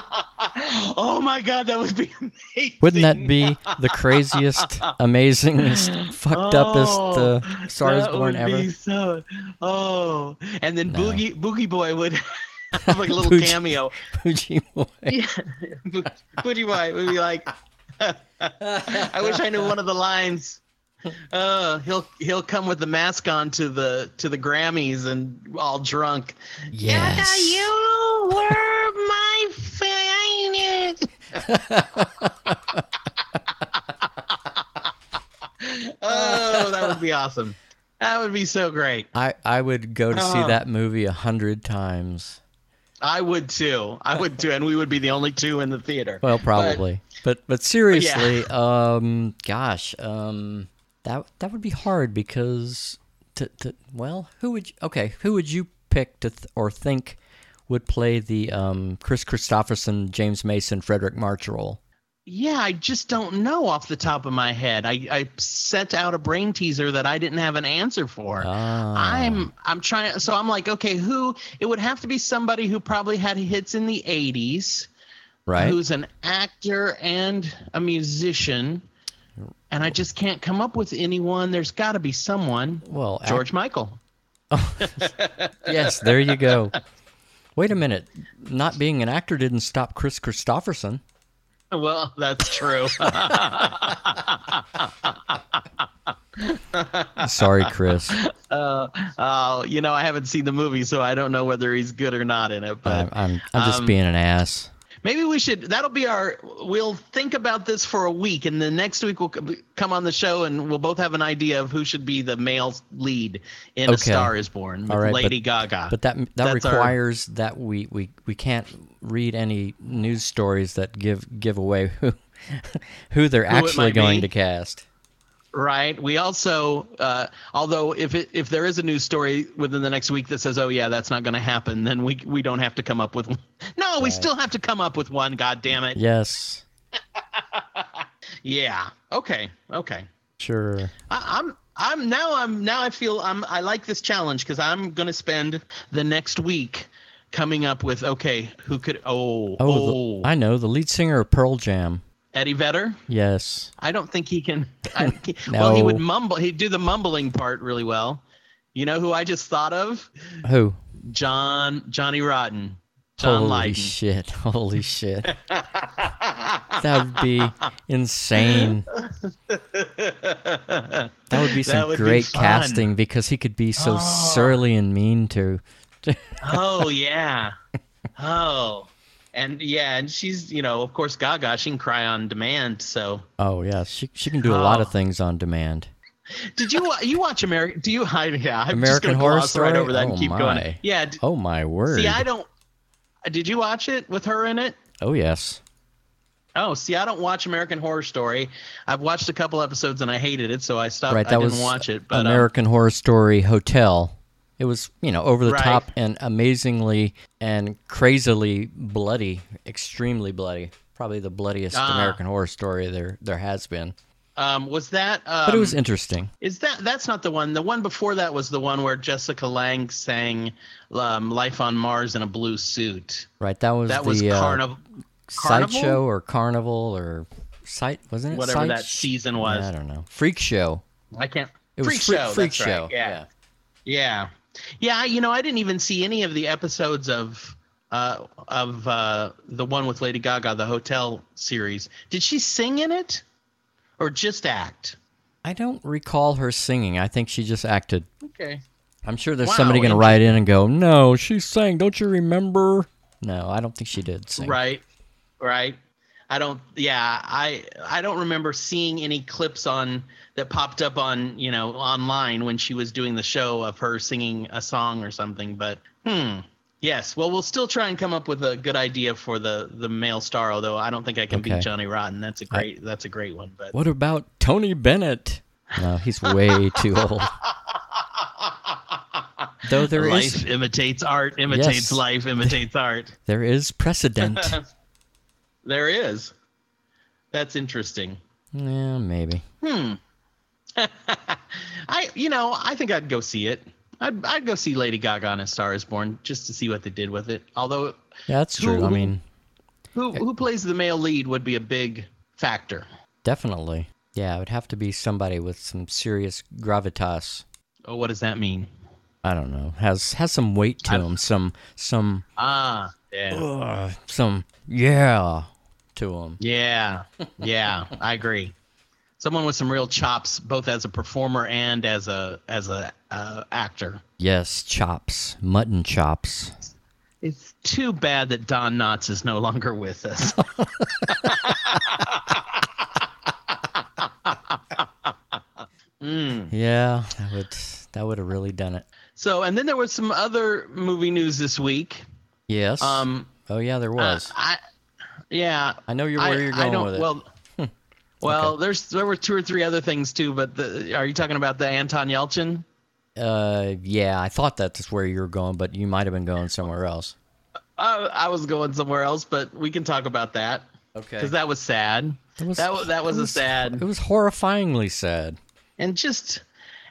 Oh my god, that would be amazing. Wouldn't that be the craziest, amazingest, fucked upest uh, Star is That Born would ever? Be so, oh, and then No. Boogie Booji Boy would have like a little cameo. Fuji boy. Yeah, Booji Boy would be like, I wish I knew one of the lines. Uh, he'll he'll come with the mask on to the to the Grammys and all drunk. Yes. Gaga, you were my favorite. oh, that would be awesome. That would be so great. I, I would go to see Oh. that movie a hundred times. I would too. I would too, and we would be the only two in the theater. Well, probably. But but, seriously, um, gosh, um, that that would be hard because to, to well, who would you, okay, who would you pick to th- or think would play the um, Kris Kristofferson, James Mason, Fredric March role? Yeah, I just don't know off the top of my head. I, I sent out a brain teaser that I didn't have an answer for. Ah. I'm I'm trying so I'm like, okay, who it would have to be somebody who probably had hits in the 80s, Right. who's an actor and a musician. And I just can't come up with anyone. There's got to be someone. well, George Michael. yes, there you go. Wait a minute. Not being an actor didn't stop Kris Kristofferson. Well, that's true. Sorry, Kris. uh, uh, you know, I haven't seen the movie, so I don't know whether he's good or not in it. But I'm, I'm, I'm just um, being an ass. Maybe we should. That'll be our. We'll think about this for a week, and then next week we'll come on the show, and we'll both have an idea of who should be the male lead in *A Star Is Born* with All right, Lady but- Gaga. But that that That's our- requires that we, we, we can't read any news stories that give give away who who they're it actually going be. to cast. Right? We also, uh, although if it, if there is a news story within the next week that says, "Oh yeah, that's not going to happen," then we we don't have to come up with. one. No, we still have to come up with one. God damn it! Yes, Yeah. Okay. Okay. sure. I, I'm I'm now I'm now I feel I'm I like this challenge because I'm gonna spend the next week coming up with okay who could oh Oh, oh, the- I know the lead singer of Pearl Jam. Eddie Vedder Yes. I don't think he can I, he- well he would mumble he'd do the mumbling part really well you know who I just thought of Who? John Johnny Rotten John Holy Lydon shit! Holy shit! that would be insane. That would be some would great fun. casting because he could be so oh. surly and mean to. oh yeah oh and yeah and she's you know of course Gaga she can cry on demand so. Oh yeah, she she can do a lot of Oh. things on demand. Did you you watch American? Do you hide? Yeah, I'm just American gonna Horror gloss right Story? over that Oh, and keep my. going. Yeah. d- Oh my word! See, I don't. Did you watch it with her in it? oh yes. Oh, see, I don't watch American Horror Story. I've watched a couple episodes and I hated it, so I stopped. Right, I that didn't was watch it. But um, American Horror Story Hotel. It was, you know, over the Right. top and amazingly and crazily bloody, extremely bloody. Probably the bloodiest Ah. American Horror Story there there has been. um, was that? Um, But it was interesting. Is that? That's not the one. The one before that was the one where Jessica Lange sang um, "Life on Mars" in a blue suit. Right, that was That the was uh, Carnival. Carnival? sideshow or carnival or site wasn't it? Whatever Side that season was. I don't know. Freak show. I can't. It was Freak Freak, Show, Freak that's right, Show. yeah. Yeah, yeah. You know, I didn't even see any of the episodes of uh, of uh, the one with Lady Gaga, the hotel series. Did she sing in it, or just act? I don't recall her singing. I think she just acted. Okay. I'm sure there's Wow, somebody going to inter- write in and go, "No, she sang. Don't you remember?" No, I don't think she did sing. Right. Right. I don't. Yeah, I I don't remember seeing any clips on that popped up on you know online when she was doing the show of her singing a song or something. But hmm. Yes. Well, we'll still try and come up with a good idea for the the male star. Although I don't think I can Okay. beat Johnny Rotten. That's a great. that's a great one. But What about Tony Bennett? No, he's way too old. Though there is life imitates art. Imitates Yes. life. Imitates art. there is precedent. There is. That's interesting. yeah, maybe. Hmm. I, you know, I think I'd go see it. I'd, I'd go see Lady Gaga on A Star Is Born just to see what they did with it. Although, Yeah, that's true. I mean, who who plays the male lead would be a big factor. definitely. Yeah, it would have to be somebody with some serious gravitas. Oh, what does that mean? I don't know. Has has some weight to him. Some some Ah, yeah, uh, some yeah to him. yeah, yeah. I agree. Someone with some real chops, both as a performer and as a as a uh, actor. Yes, chops, mutton chops. It's too bad that Don Knotts is no longer with us. mm. Yeah, that would that would have really done it. So, and then there was some other movie news this week. Yes. Um, oh yeah, there uh, was. I, yeah, I know you're I, where you're I going don't, with it. Well, well, there's there were two or three other things too, but the, are you talking about the Anton Yelchin? uh, yeah, I thought that's where you were going, but you might have been going somewhere else. Uh, I was going somewhere else, but we can talk about that Okay. because that was sad. Was, that was that was a sad. It was horrifyingly sad. and just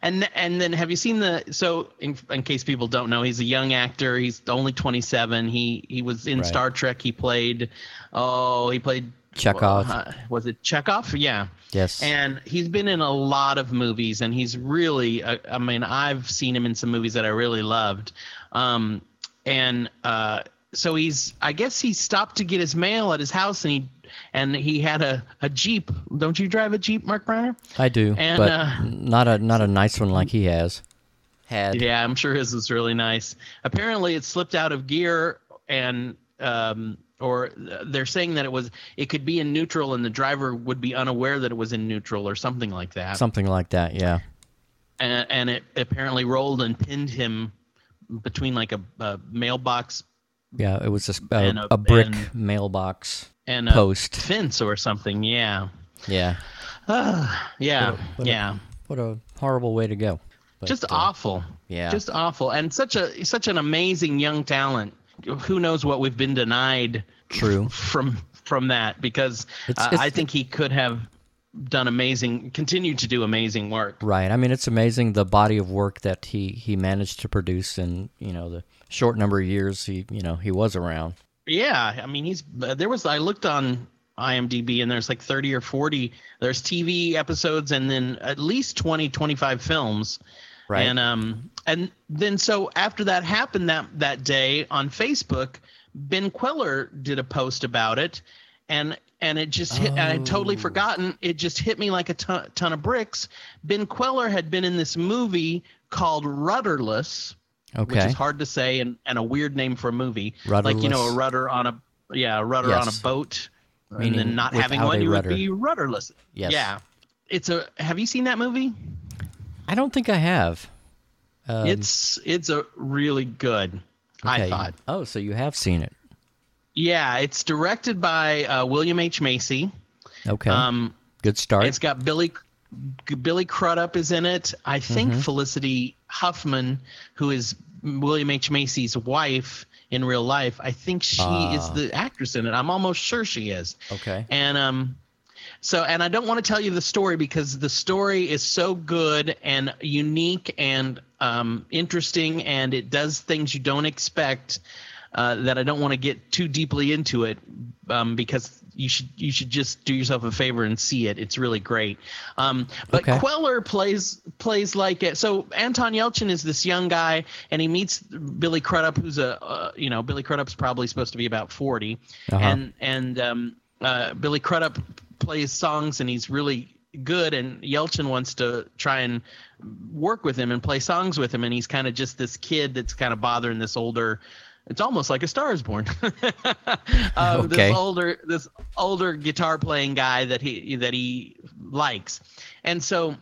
and and then have you seen the so in, in case people don't know he's a young actor he's only 27 he he was in Right. star trek he played oh he played Chekov. uh, was it Chekov yeah Yes. and he's been in a lot of movies and he's really uh, i mean i've seen him in some movies that i really loved um and uh so he's i guess he stopped to get his mail at his house and he and he had a, a jeep don't you drive a jeep mark Braker I do, and, but uh, not a not a nice one like he has. Had. Yeah, I'm sure his was really nice. Apparently, it slipped out of gear, and um, or they're saying that it was it could be in neutral, and the driver would be unaware that it was in neutral, or something like that. Something like that. Yeah. and, and it apparently rolled and pinned him between like a, a mailbox Yeah. It was a, a, a, a- brick and- mailbox and a post. fence or something. Yeah, Yeah. yeah, What a- what yeah. What a horrible way to go. But, Just uh, awful. Yeah. just awful and such a such an amazing young talent who knows what we've been denied True. from from that because It's- uh, it's i think he could have done amazing continued to do amazing work Right. I mean, it's amazing the body of work that he he managed to produce and you know the short number of years he you know he was around. yeah i mean he's uh, there was i looked on imdb and there's like 30 or 40 there's tv episodes and then at least 20 25 films Right. And um and then so after that happened that that day on Facebook, Ben Kweller did a post about it, and and it just hit. And I'd totally Oh. forgotten. It just hit me like a ton, ton of bricks. Ben Kweller had been in this movie called Rudderless, which is hard to say and, and a weird name for a movie. Like you know, a rudder on a yeah, a rudder on a boat, and Meaning then not having one, you rudder. would be rudderless. Yes. Yeah. It's a. Have you seen that movie? I don't think I have. Um, it's it's a really good. I thought. Oh, so you have seen it? Yeah, it's directed by uh, William H Macy. Okay. Um, Good start. it's got Billy Billy Crudup is in it. I think Mm-hmm. Felicity Huffman, who is William H Macy's wife in real life, I think she is Ah. the actress in it. I'm almost sure she is. okay. And um so and I don't want to tell you the story because the story is so good and unique and um interesting and it does things you don't expect. uh, that I don't want to get too deeply into it um, because you should you should just do yourself a favor and see it. It's really great. Um, but Okay. Kweller plays plays like it. So Anton Yelchin is this young guy, and he meets Billy Crudup, who's a uh, you know Billy Crudup's probably supposed to be about 40 Uh-huh. and and um, uh, Billy Crudup plays songs, and he's really good. And Yelchin wants to try and work with him and play songs with him, and he's kind of just this kid that's kind of bothering this older. It's almost like a Star is Born. uh, Okay. This older, this older guitar playing guy that he that he likes, and so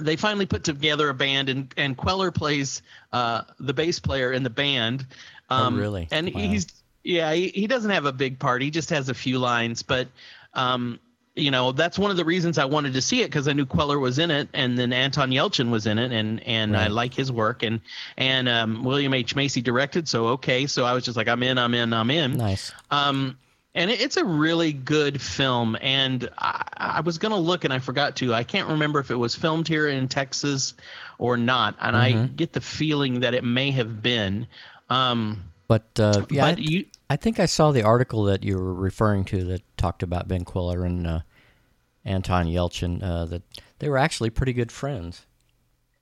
they finally put together a band, and and Kweller plays uh, the bass player in the band. Um, Oh, really? And Wow. he's yeah, he, he doesn't have a big part. He just has a few lines, but um, you know that's one of the reasons I wanted to see it because I knew Kweller was in it, and then Anton Yelchin was in it, and and I like his work, and and um, William H Macy directed, so okay, so I was just like I'm in, I'm in, I'm in. Nice. Um, and it- it's a really good film. And I, I was gonna look, and I forgot to. I can't remember if it was filmed here in Texas or not. And I Mhm. get the feeling that it may have been. Um, But uh, yeah, I, but you, I think I saw the article that you were referring to that talked about Ben Kweller and uh, Anton Yelchin. Uh, that they were actually pretty good friends.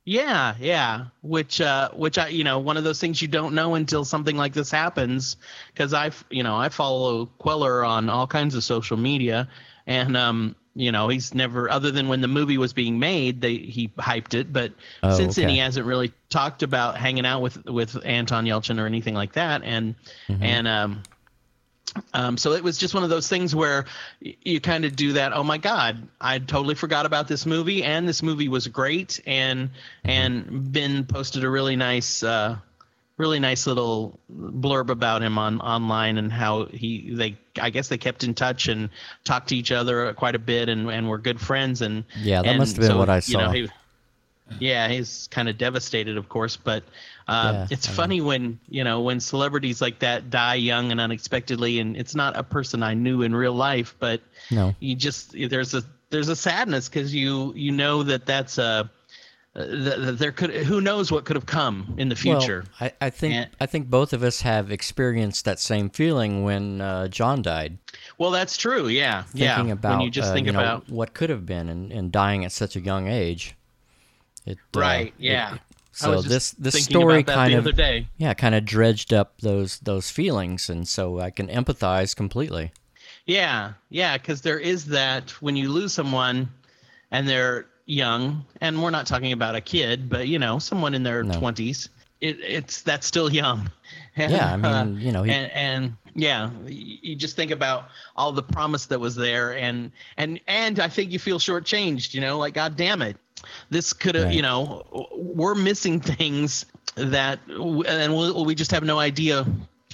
yeah, yeah. Which, uh, which I, you know, one of those things you don't know until something like this happens. Because I, you know, I follow Kweller on all kinds of social media, and um, you know, he's never, other than when the movie was being made, they he hyped it, but Oh, since then he hasn't really talked about hanging out with with Anton Yelchin or anything like that, and Mm-hmm. and um. Um, so it was just one of those things where y- you kind of do that. Oh my God, I totally forgot about this movie, and this movie was great. And Mm-hmm. and Ben posted a really nice, uh, really nice little blurb about him on online and how he they I guess they kept in touch and talked to each other quite a bit and and were good friends. And Yeah, that and must have been so, what I you know, saw. he- yeah, he's kind of devastated, of course, but uh, Yeah, it's I know. funny when you know when celebrities like that die young and unexpectedly, and it's not a person I knew in real life, but No. you just there's a there's a sadness because you you know that that's a uh, that there could who knows what could have come in the future. Well, I, I think And- I think both of us have experienced that same feeling when uh, John died. Well, that's true. Yeah, yeah. Thinking about when you just uh, think you know, about what could have been and, and dying at such a young age. It, uh, right. it- Yeah. I so this this story kind the of other day. yeah kind of dredged up those those feelings, and so I can empathize completely. Yeah, yeah, because there is that when you lose someone and they're young, and we're not talking about a kid, but you know, someone in their No. twenties, it, it's that's still young. And, Yeah, I mean, uh, you know, he, and, and yeah, you just think about all the promise that was there, and and and I think you feel shortchanged. You know, like God damn it, this could have. Right. You know, we're missing things that, and we, we just have no idea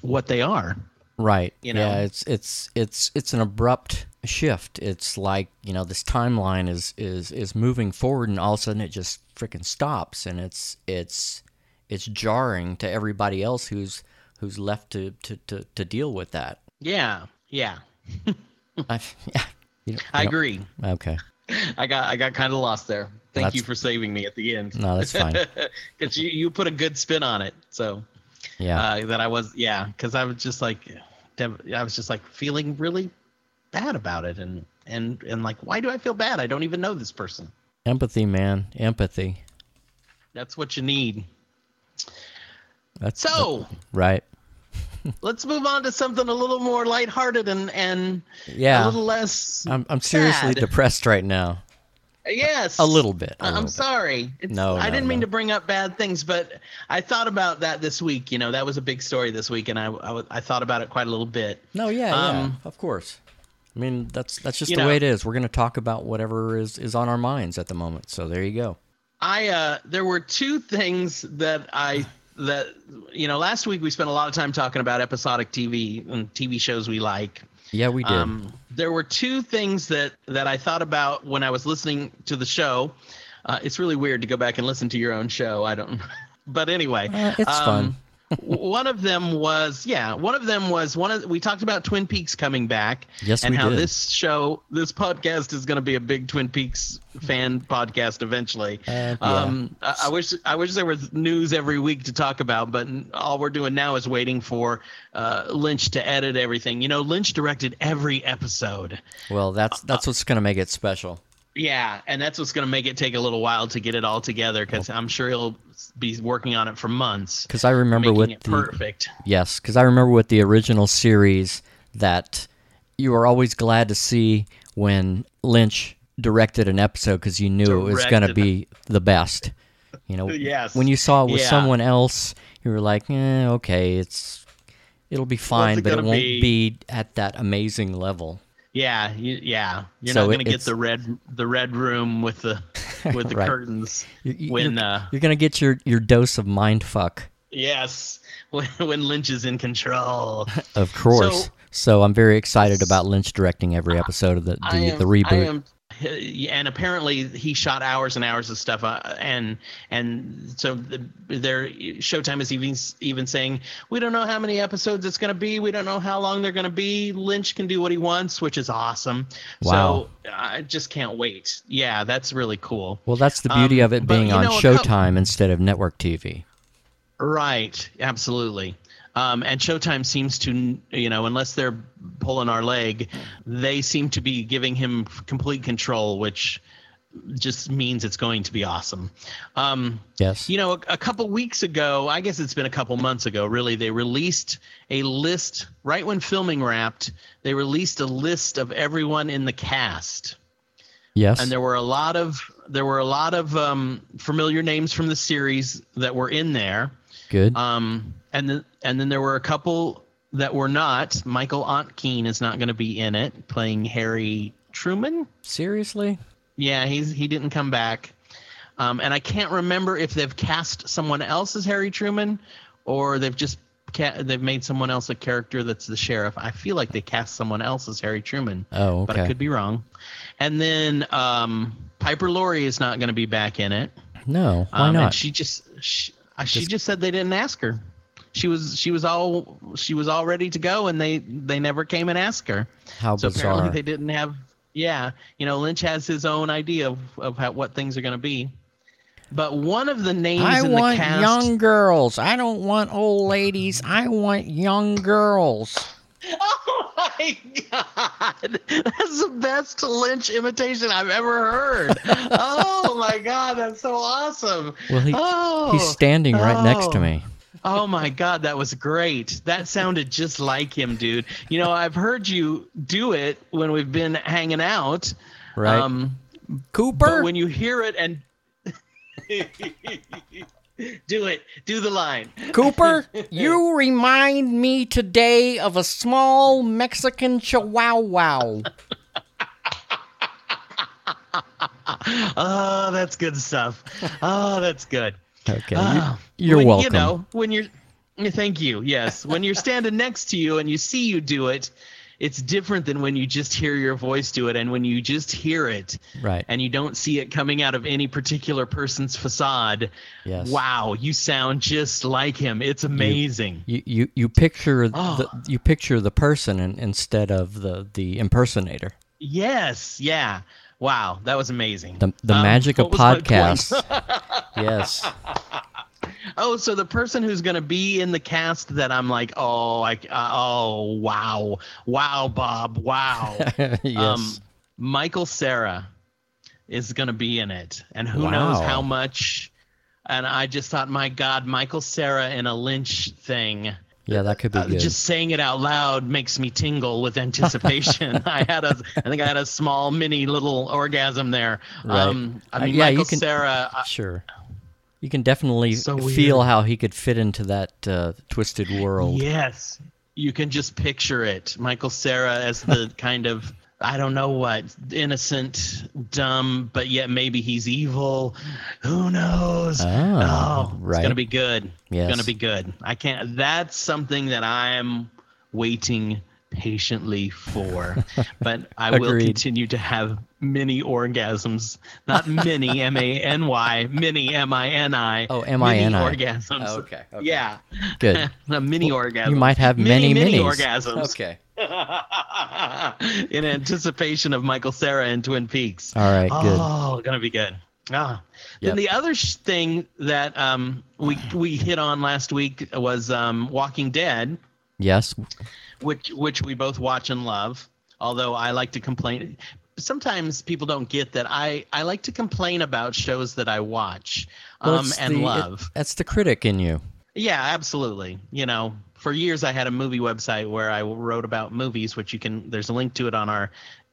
what they are. Right. you know? Yeah, it's it's it's it's an abrupt shift. It's like, you know, this timeline is is is moving forward and all of a sudden it just freaking stops and it's it's it's jarring to everybody else who's who's left to to to, to deal with that. Yeah, yeah, I, yeah. You know- I agree. Okay. I got I got kind of lost there. Thank you for saving me at the end. No, that's fine. Because you, you put a good spin on it. So Yeah. uh, that I was yeah. Because I was just like, I was just like feeling really bad about it, and and and like, why do I feel bad? I don't even know this person. Empathy, man. Empathy. That's what you need. That's So right. let's move on to something a little more lighthearted and and Yeah. a little less. I'm I'm seriously sad. depressed right now. Yes. A little bit. I- little I'm bit. sorry. It's, No, I no, didn't mean to bring up bad things, but I thought about that this week. You know, that was a big story this week, and I I thought about it quite a little bit. No, yeah, yeah, Um, of course. I mean, that's that's just you the know- way it is. We're going to talk about whatever is is on our minds at the moment. So there you go. I uh, there were two things that I that you know last week we spent a lot of time talking about episodic TV and TV shows we like. Yeah, we did. Um, there were two things that that I thought about when I was listening to the show. Uh, it's really weird to go back and listen to your own show. I don't, but anyway, Uh, it's um, fun. One of them was yeah one of them was one of we talked about twin peaks coming back Yes, and how did. this show this podcast is going to be a big twin peaks fan podcast eventually Uh, yeah. um I, I wish i wish there was news every week to talk about but all we're doing now is waiting for uh lynch to edit everything you know lynch directed every episode Well, that's that's what's going to make it special. Yeah, and that's what's going to make it take a little while to get it all together because I'm sure he'll be working on it for months. Because I remember with it the perfect. yes, because I remember with the original series that you were always glad to see when Lynch directed an episode because you knew it was going to be the best. You know, Yes. when you saw it with Yeah. someone else, you were like, eh, okay, it's it'll be fine, it but it won't be? be at that amazing level. Yeah, you, yeah. You're So not going to get the red the red room with the with the Right. curtains You- when you're, uh you're gonna get your your dose of mind fuck, yes when, when Lynch is in control. of course. So- So, I'm very excited about Lynch directing every episode of the I the, am- the I reboot. am- and apparently he shot hours and hours of stuff, uh, and and so the, their Showtime is even even saying we don't know how many episodes it's going to be, we don't know how long they're going to be. Lynch can do what he wants, which is awesome. Wow. So I just can't wait. Yeah, that's really cool. Well, that's the beauty Um, of it being you on know, Showtime instead of network TV. Right, absolutely. Um, and Showtime seems to, you know, unless they're pulling our leg, they seem to be giving him complete control, which just means it's going to be awesome. Um, Yes. you know, a, a couple weeks ago, I guess it's been a couple months ago, really, they released a list right when filming wrapped. They released a list of everyone in the cast yes. and there were a lot of there were a lot of um, familiar names from the series that were in there. Good. Um, and then and then there were a couple that were not. Michael Ontkean is not going to be in it, playing Harry Truman. Seriously? Yeah, he's he didn't come back. Um, and I can't remember if they've cast someone else as Harry Truman, or they've just ca- they've made someone else a character that's the sheriff. I feel like they cast someone else as Harry Truman, Oh, but I could be wrong. And then um, Piper Laurie is not going to be back in it. No. Why Um, not? She just she, uh, she Just- just said they didn't ask her. She was she was all she was all ready to go, and they they never came and asked her. How so bizarre. apparently they didn't have. Yeah, you know, Lynch has his own idea of of how, what things are going to be. But one of the names I in want the cast. young girls. I don't want old ladies. I want young girls. Oh my god, that's the best Lynch imitation I've ever heard. oh my god, that's so awesome. Well, he oh, he's standing right next to oh. me. Oh my god, that was great. That sounded just like him, dude. You know, I've heard you do it when we've been hanging out. Right. Um, Cooper. when you hear it and do it, do the line. Cooper, you remind me today of a small Mexican chihuahua. Oh, that's good stuff. Oh, that's good. Okay. Ah, you, are when, welcome. You know, when you're, thank you. Yes, when you're standing next to you and you see you do it, it's different than when you just hear your voice do it, and when you just hear it, right. and you don't see it coming out of any particular person's facade. Yes. Wow, you sound just like him. It's amazing. You you, you picture Oh. the you picture the person in, instead of the the impersonator. Yes, yeah. Wow, that was amazing. The the Um, magic of what was my point? podcasts. yes. Oh, so the person who's going to be in the cast that I'm like, oh, I, uh, oh, wow, wow, Bob, wow. yes. Um, Michael Cera is going to be in it, and who knows how much. And I just thought, my God, Michael Cera in a Lynch thing. Yeah, that could be Uh, good. just saying it out loud makes me tingle with anticipation. I had a, I think I had a small mini little orgasm there. Right. Um, I Uh, mean, yeah, you Michael can- Cera. Sure. You can definitely So feel how he could fit into that uh, twisted world. Yes, you can just picture it. Michael Cera as the kind of I don't know what innocent, dumb, but yet maybe he's evil. Who knows? Oh, oh it's right. gonna be good. Yes. It's gonna be good. I can't. That's something that I'm waiting patiently for. but I will continue to have mini orgasms, not mini M A N Y, mini M I N I. Oh, M-I-N-I. Mini orgasms. Oh, okay, okay. Yeah. Good. a mini orgasm. You might have many, mini, orgasms. Okay. In anticipation of Michael Cera and Twin Peaks. All right. Good. Oh, gonna be good. Ah. Yep. Then the other sh- thing that um, we we hit on last week was um, Walking Dead, Yes. which which we both watch and love. Although I like to complain, sometimes people don't get that I I like to complain about shows that I watch Well, um, and the- it- love. that's the critic in you. Yeah, absolutely. You know, for years I had a movie website where I wrote about movies, which you can. There's a link to it on our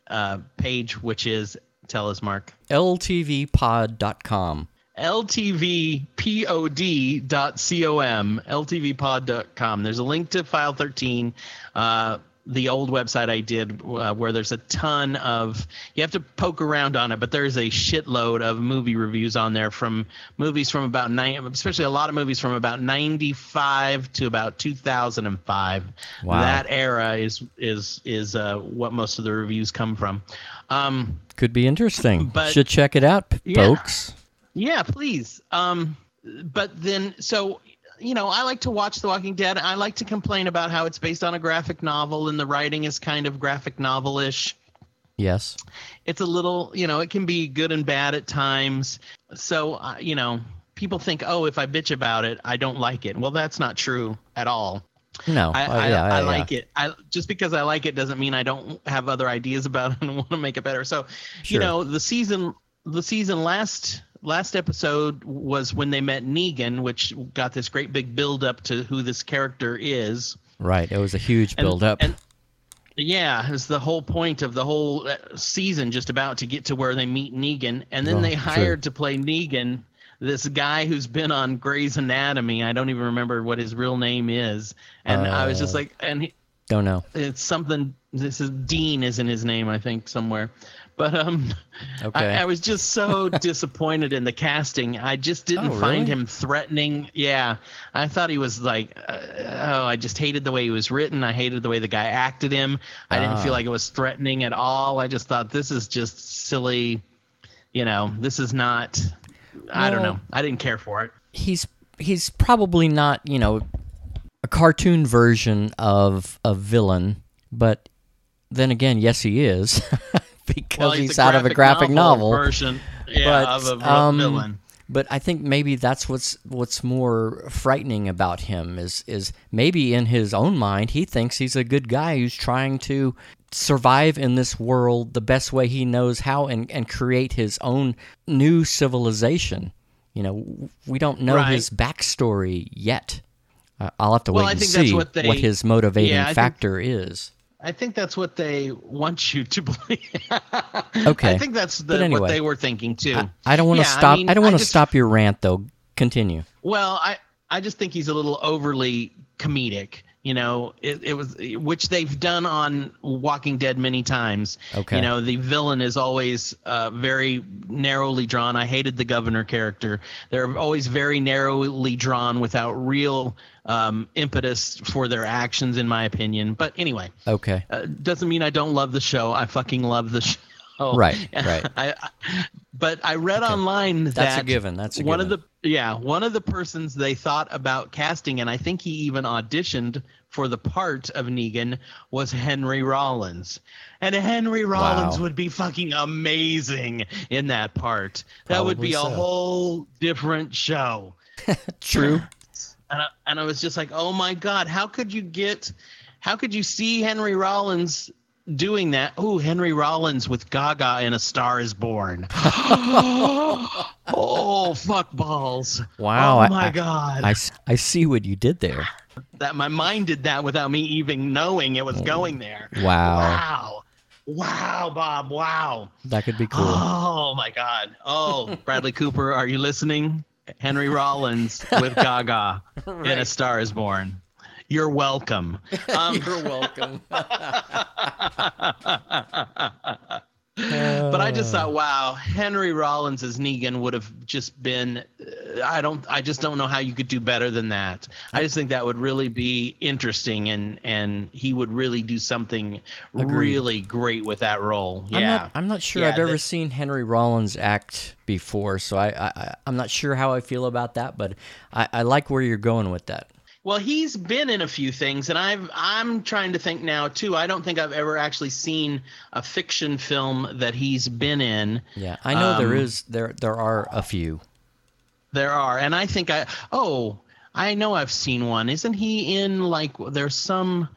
uh, page, which is tell us, Mark. LTVpod.com. ltvpod.com ltvpod.com there's a link to file 13 uh, the old website i did uh, where there's a ton of you have to poke around on it but there's a shitload of movie reviews on there from movies from about nine especially a lot of movies from about 95 to about 2005 Wow. that era is is is uh, what most of the reviews come from um, Could be interesting. But- Should check it out, p- Yeah. folks. Yeah, please. Um, but then, so you know, I like to watch The Walking Dead. I like to complain about how it's based on a graphic novel and the writing is kind of graphic novel-ish. Yes. It's a little, you know, it can be good and bad at times. So, uh, you know, people think, oh, if I bitch about it, I don't like it. Well, that's not true at all. No. I, I, yeah, I yeah, like it. I just because I like it doesn't mean I don't have other ideas about it and want to make it better. So, Sure. you know, the season, the season last last episode was when they met Negan, which got this great big build up to who this character is. Right. It was a huge And- build up. And, yeah, it's the whole point of the whole uh, season, just about to get to where they meet Negan, and then Oh, they true. hired to play Negan this guy who's been on Grey's Anatomy. I don't even remember what his real name is, and I was just Uh, like, and he, Don't know. it's something. This is Dean is in his name, I think somewhere. But um, Okay. I, I was just so disappointed in the casting. I just didn't Oh, find really? him threatening. Yeah, I thought he was like, uh, oh, I just hated the way he was written. I hated the way the guy acted him. I didn't Ah. feel like it was threatening at all. I just thought this is just silly. You know, this is not. I don't know. I didn't care for it. he's he's probably not you know a cartoon version of a villain, but then again, yes, he is because Well, he's, a out of a graphic novel. version. Yeah, but of a um, villain. but I think maybe that's what's what's more frightening about him is is maybe in his own mind he thinks he's a good guy who's trying to survive in this world the best way he knows how and, and create his own new civilization. You know, we don't know Right. his backstory yet. Uh, I'll have to Well, wait I and think see that's what they- his motivating Yeah, I think- factor is. I think that's what they want you to believe. Okay. I think that's the, anyway, what they were thinking too. I, I don't want to Yeah, stop. I, mean, don't want to stop your rant though. Continue. Well, I I just think he's a little overly comedic. You know, it, it was which they've done on Walking Dead many times. Okay. You know, the villain is always uh, very narrowly drawn. I hated the governor character. They're always very narrowly drawn without real um, impetus for their actions, in my opinion. But anyway, Okay. uh, doesn't mean I don't love the show. I fucking love the show. Oh. Right, right. I, but I read online that That's a given. That's a one given. of the yeah one of the persons they thought about casting, and I think he even auditioned for the part of Negan was Henry Rollins. And Henry Rollins Wow. would be fucking amazing in that part. That would Probably be a whole different show. True. And I, and I was just like, oh my god, how could you get, how could you see Henry Rollins doing that? Oh, Henry Rollins with Gaga in A Star Is Born. oh fuck balls! Wow, Oh my I- god! I, I see what you did there. that my mind did that without me even knowing it was oh, going there. Wow. Wow! Wow, Bob! Wow! That could be cool. Oh my god! Oh, Bradley Cooper, are you listening? Henry Rollins with Gaga in A Star Is Born. You're welcome. Um, You're welcome. but I just thought, wow, Henry Rollins as Negan would have just been. uh, I don't. I just don't know how you could do better than that. I just think that would really be interesting, and and he would really do something Agreed. really great with that role. Yeah. I'm not, I'm not sure Yeah, I've ever that- seen Henry Rollins act before, so I, I I- I'm not sure how I feel about that, but I, I like where you're going with that. Well, he's been in a few things, and I've I'm trying to think now too. I don't think I've ever actually seen a fiction film that he's been in. Yeah, I know there Um, is there there are a few. There are, and I think I oh I know I've seen one. Isn't he in like there's some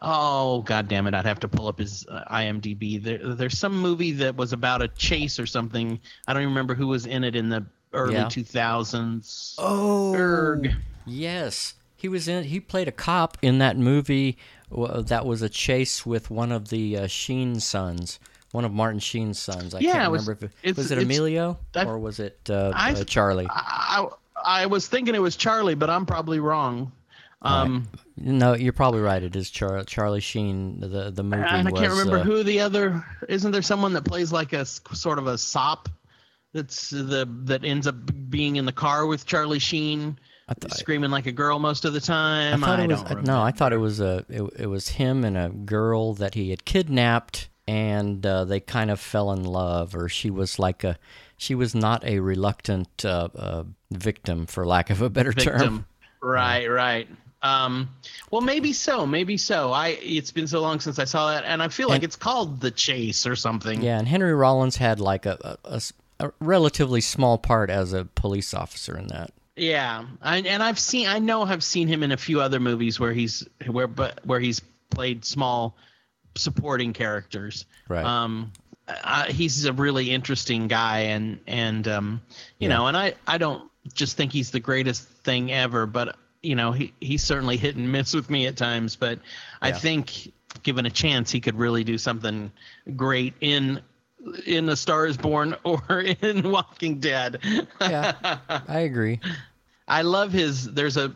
oh god damn it I'd have to pull up his uh, IMDb. There, there's some movie that was about a chase or something. I don't even remember who was in it in the early Yeah. 2000s. Oh, Erg. yes, he was in. He played a cop in that movie that was a chase with one of the uh, Sheen sons, one of Martin Sheen's sons. I Yeah, can't was- remember if it was it Emilio I've- or was it uh, uh, Charlie. I, I I was thinking it was Charlie, but I'm probably wrong. Um, No, you're probably right. It is Char- Charlie Sheen. The the movie and I was. can't remember uh, who the other. Isn't there someone that plays like a sort of a sop? That's the that ends up being in the car with Charlie Sheen, th- screaming like a girl most of the time. I thought it was don't uh, no. I thought it was a it, it was him and a girl that he had kidnapped, and uh, they kind of fell in love, or she was like a she was not a reluctant uh, uh, victim, for lack of a better term. victim. Right, right. Um, well, maybe so, maybe so. I it's been so long since I saw that, and I feel like And- it's called The Chase or something. Yeah, and Henry Rollins had like a a relatively small part as a police officer in that. Yeah, I, and I've seen, I know I've seen him in a few other movies where he's where but where he's played small supporting characters. Right. Um, I, he's a really interesting guy, and and um, you Yeah. know, and I I don't just think he's the greatest thing ever, but you know, he he's certainly hit and miss with me at times, but I think given a chance, he could really do something great in. In A Star Is Born or in Walking Dead. Yeah, I agree. I love his. There's a,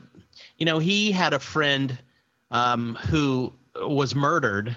you know, he had a friend um, who was murdered.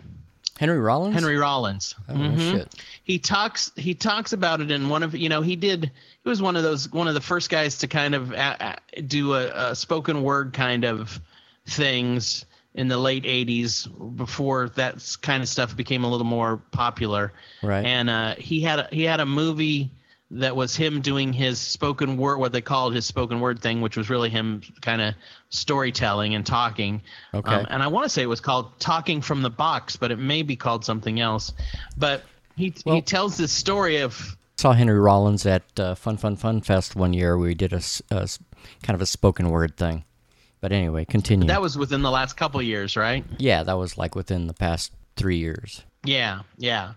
Henry Rollins. Henry Rollins. Oh, Mhm. shit. He talks. He talks about it in one of. You know, he did. He was one of those. One of the first guys to kind of a, a, do a, a spoken word kind of things in the late 80s before that kind of stuff became a little more popular Right. and uh, he had a, he had a movie that was him doing his spoken word, what they called his spoken word thing, which was really him kind of storytelling and talking. Okay. Um, and I want to say it was called Talking from the Box, but it may be called something else. But he Well- he tells this story of saw Henry Rollins at uh, Fun Fun Fun Fest one year. We did a kind of a spoken word thing. But anyway, continue. that was within the last couple years, right? yeah, that was like within the past three years. Yeah, yeah.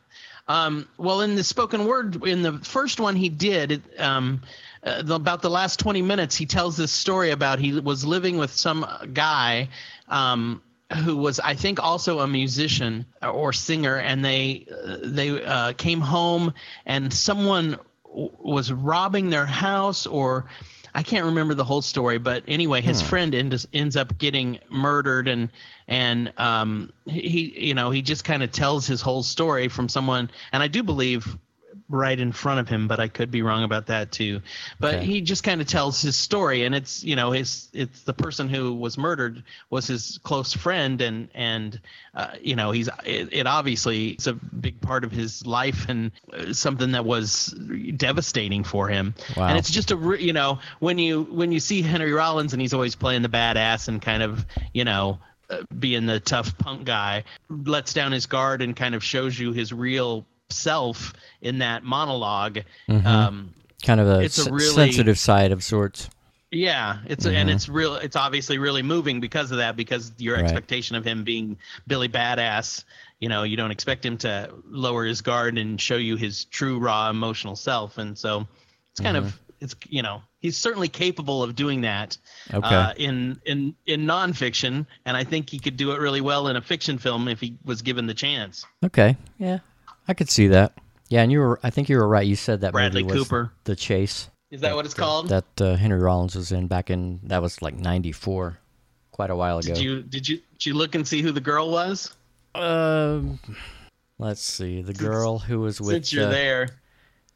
Um, well, in the spoken word, in the first one he did, um, uh, the, about the last 20 minutes, he tells this story about he was living with some guy um, who was, I think, also a musician or singer, and they uh, they uh, came home and someone w- was robbing their house or. I can't remember the whole story, but anyway, his friend ends ends up getting murdered, and and um, he you know he just kind of tells his whole story from someone, and I do believe right in front of him, but I could be wrong about that too. But Okay. he just kind of tells his story, and it's you know his it's the person who was murdered was his close friend, and and uh, you know he's it, it obviously it's a big part of his life and uh, something that was devastating for him. Wow. And it's just a re- you know when you when you see Henry Rollins and he's always playing the badass and kind of you know uh, being the tough punk guy lets down his guard and kind of shows you his real self in that monolog Mhm. Um, Kind of a, It's a s- really- sensitive side of sorts. yeah, it's and it's real. It's obviously really moving because of that. Because your Right. expectation of him being Billy Badass, you know, you don't expect him to lower his guard and show you his true raw emotional self. And so it's kind of it's you know he's certainly capable of doing that Okay. uh, in in in nonfiction, and I think he could do it really well in a fiction film if he was given the chance. Okay. Yeah, I could see that. Yeah, and you were. I think you were right. You said that Bradley movie was Cooper. The Chase. Is that what it's called? That uh, Henry Rollins was in back in that was like '94, quite a while ago. did you did you did you look and see who the girl was? Um, Let's see. The girl who was with. Since you're uh, there,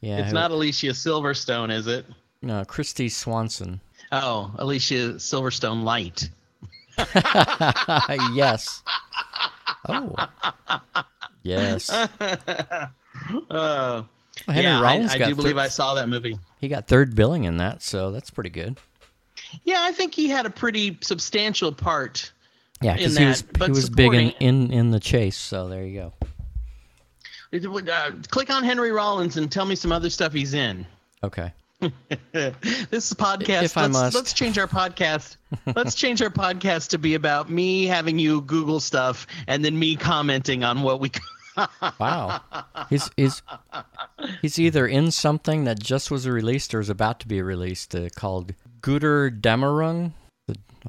Yeah. it's who- not Alicia Silverstone, is it? No, Kristy Swanson. Oh, Alicia Silverstone Light. yes. Oh. Yes. Uh, Well, Henry yeah, Rollins I, I do believe I saw that movie. he got third billing in that, so that's pretty good. Yeah, I think he had a pretty substantial part. Yeah, because he was he was big in, in in the chase. So there you go. Uh, click on Henry Rollins and tell me some other stuff he's in. Okay. this is podcast. If I let's, must. let's change our podcast. let's change our podcast to be about me having you Google stuff and then me commenting on what we. Wow. he's he's he's either in something that just was released or is about to be released uh, called Guter Dämmerung.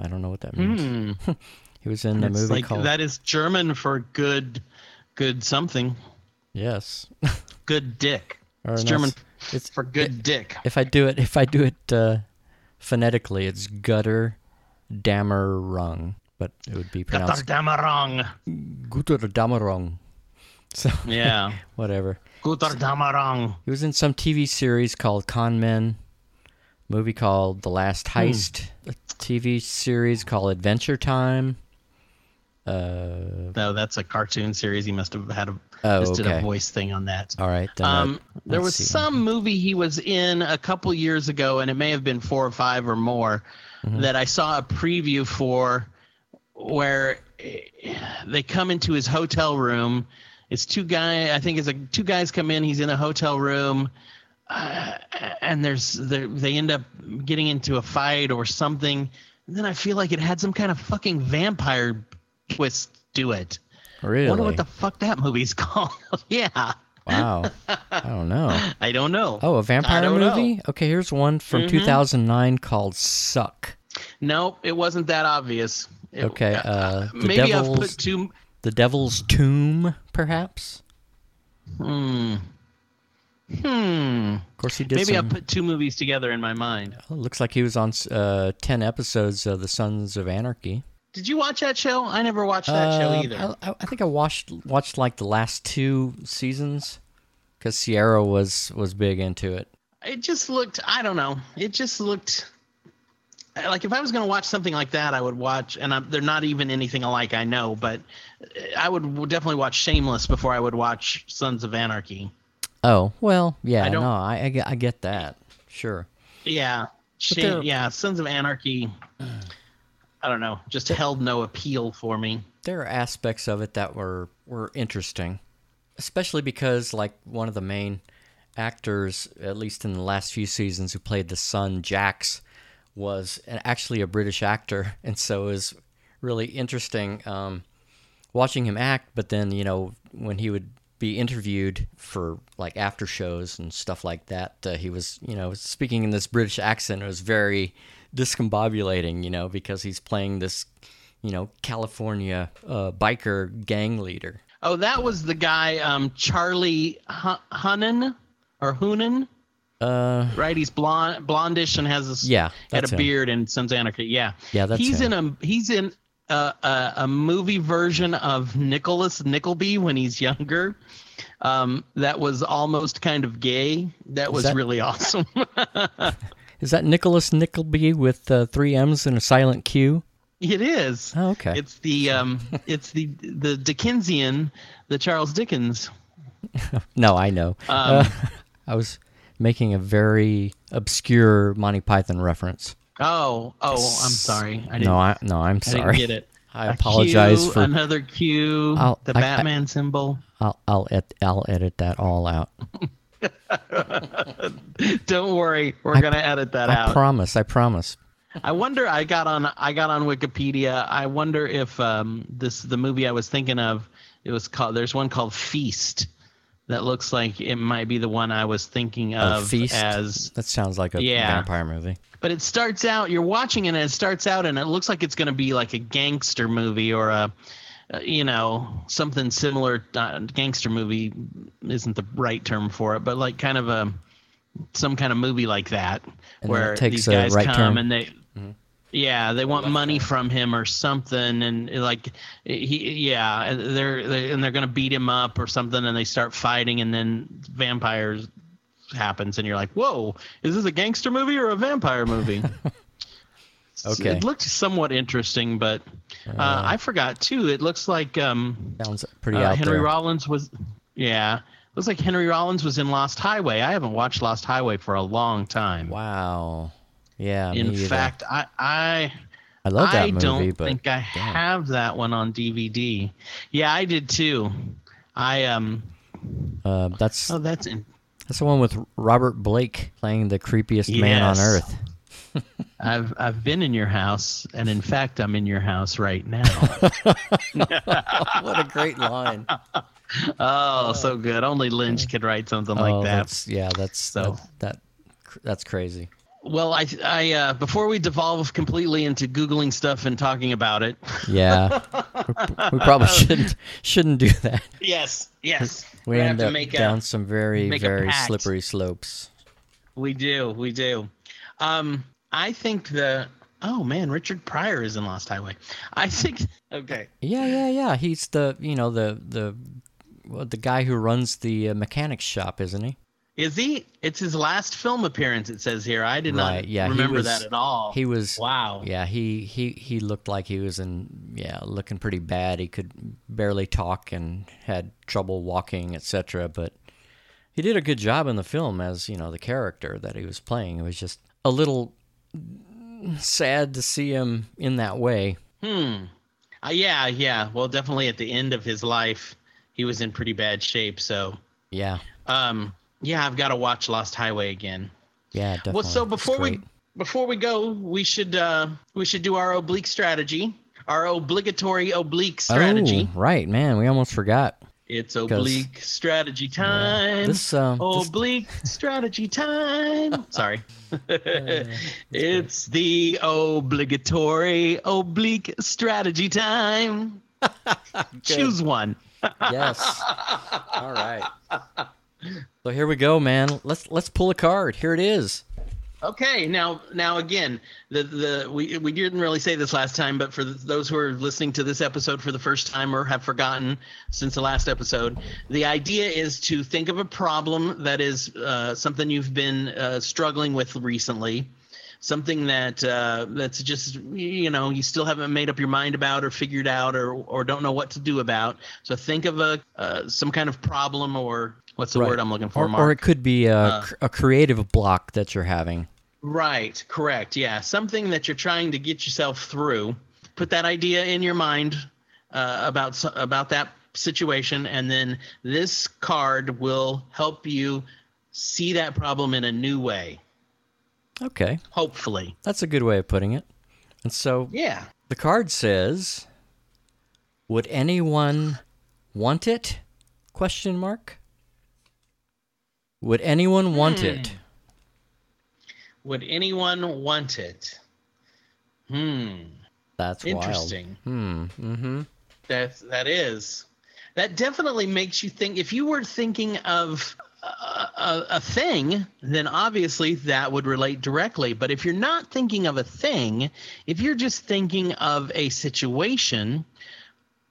I don't know what that means. he was in a Hmm. It's movie like called that is German for good, good something. Yes. Good dick. Or It's no, German It's for good dick. if I do it if I do it uh, phonetically, it's Gutter Dämmerung, but it would be pronounced Gutterdamerung. Guter Dämmerung. So Yeah. whatever. Gutterdamerung. He was in some TV series called Con Men, movie called The Last Hmm. Heist, a TV series called Adventure Time. Uh, No, that's a cartoon series. He must have had a Oh, just did okay. a voice thing on that. all right. Then Um, there was see. some movie he was in a couple years ago, and it may have been four or five or more, Mm-hmm. that I saw a preview for, where they come into his hotel room. It's two guy. I think it's like two guys come in. He's in a hotel room, uh, and there's they end up getting into a fight or something. And then I feel like it had some kind of fucking vampire twist to it. Really? I wonder what the fuck that movie's called. yeah. wow. I don't know. I don't know. Oh, a vampire don't know. movie? Okay, here's one from Mhm. 2009 called Suck. No, it wasn't that obvious. It- Okay, uh, the maybe I've put two. The Devil's Tomb, perhaps? Hmm. Hmm. Of course, he did Maybe some. I've put two movies together in my mind. Oh, looks like he was on uh, 10 episodes of The Sons of Anarchy. Did you watch that show? I never watched that show Uh, either. I, I think I watched watched like the last two seasons because Sierra was was big into it. It just looked. I don't know. It just looked. Like if I was going to watch something like that, I would watch, and I'm, they're not even anything alike. I know, but I would definitely watch Shameless before I would watch Sons of Anarchy. Oh well, yeah, I don't- no, I, I, get, I get that, sure. Yeah, Sha- they're- yeah, Sons of Anarchy. I don't know, just held no appeal for me. There are aspects of it that were were interesting, especially because like one of the main actors, at least in the last few seasons, who played the son Jax, was actually a British actor, and so it was really interesting um, watching him act. But then you know when he would be interviewed for like after shows and stuff like that, uh, he was you know speaking in this British accent. It was very discombobulating, you know, because he's playing this you know, California uh, biker gang leader. Oh, that was the guy, um, Charlie Hunnam or Hunan, Uh, right? He's blonde, blondish, and has this Yeah, had a him. beard in Sons Anarchy. Yeah, Yeah, that's he's him. in a he's in a, a a movie version of Nicholas Nickleby when he's younger. Um, that was almost kind of gay. That was that- really awesome. is that Nicholas Nickleby with uh, three M's and a silent Q? it is. Oh, okay. It's the um, it's the the Dickensian, the Charles Dickens. no, I know. Um, uh, I was making a very obscure Monty Python reference. Oh, oh, I'm sorry. I didn't, No, I no, I'm sorry. I didn't get it. I A apologize Q, for. another Q. I'll- the I- I- Batman symbol. I'll I'll ed- I'll edit that all out. Don't worry, we're gonna edit that out. I promise. I promise. I wonder. I got on. I got on Wikipedia. I wonder if um, this the movie I was thinking of. It was called. There's one called Feast. That looks like it might be the one I was thinking Oh, of Feast. as. That sounds like a Yeah. vampire movie. But it starts out. You're watching it, and it starts out, and it looks like it's going to be like a gangster movie or a, uh, you know, something similar. Uh, gangster movie isn't the right term for it, but like kind of a, some kind of movie like that, And where it takes these guys right come turn. and they. Yeah, they want money from him or something, and like he, yeah, they're, they and they're gonna beat him up or something, and they start fighting, and then vampires happens, and you're like, whoa, is this a gangster movie or a vampire movie? Okay. It looked somewhat interesting, but uh, I forgot too. It looks like um, Sounds pretty uh, out Henry there. Rollins was, yeah, looks like Henry Rollins was in Lost Highway. I haven't watched Lost Highway for a long time. wow. Yeah. in fact, I I I love that I movie, don't but think I damn. have that one on DVD. Yeah, I did too. I um. uh, that's Oh, that's in. that's the one with Robert Blake playing the creepiest man on earth. I've I've been in your house, and in fact, I'm in your house right now. what a great line. oh, so good. Only Lynch could write something like oh, that. That's, yeah, that's So- that, that that's crazy. Well, I I uh, before we devolve completely into googling stuff and talking about it. Yeah, we probably shouldn't shouldn't do that. Yes, yes. We gonna end have to up make down a, some very very slippery slopes. We do, we do. Um, I think the oh man, Richard Pryor is in Lost Highway. I think okay. Yeah, yeah, yeah. He's the you know the the well, the guy who runs the uh, mechanics shop, isn't he? Is he? It's his last film appearance. It says here. I did Right, not yeah, remember was- that at all. He was wow. Yeah, he, he he looked like he was in yeah, looking pretty bad. He could barely talk and had trouble walking, etc. But he did a good job in the film as you know the character that he was playing. It was just a little sad to see him in that way. Hmm. Uh, yeah, yeah. Well, definitely at the end of his life, he was in pretty bad shape. So, Yeah, um, yeah, I've got to watch Lost Highway again. yeah, definitely. Well, so before we before we go, we should uh, we should do our oblique strategy, our obligatory oblique strategy. Oh, right, man, we almost forgot. It's oblique strategy time. This uh, this, Oblique strategy time. Sorry. it's the obligatory oblique strategy time. Choose one. yes. All right. So here we go, man. Let's let's pull a card. Here it is. Okay, now now again, the the we we didn't really say this last time, but for those who are listening to this episode for the first time or have forgotten since the last episode, the idea is to think of a problem that is uh, something you've been uh, struggling with recently, something that uh, that's just you know you still haven't made up your mind about or figured out or or don't know what to do about. So think of a uh, some kind of problem or what's the Right. word I'm looking for, Or, Mark? or it could be a, Uh, a creative block that you're having. Right, correct. Yeah, something that you're trying to get yourself through. Put that idea in your mind uh, about about that situation, and then this card will help you see that problem in a new way. Okay, Hopefully, that's a good way of putting it. And so yeah. the card says, "Would anyone want it?" Question mark. Would anyone want it? Would anyone want it? Hmm. That's Interesting. wild. Hmm. Mm-hmm. That that is. That definitely makes you think. If you were thinking of a, a, a thing, then obviously that would relate directly. But if you're not thinking of a thing, if you're just thinking of a situation,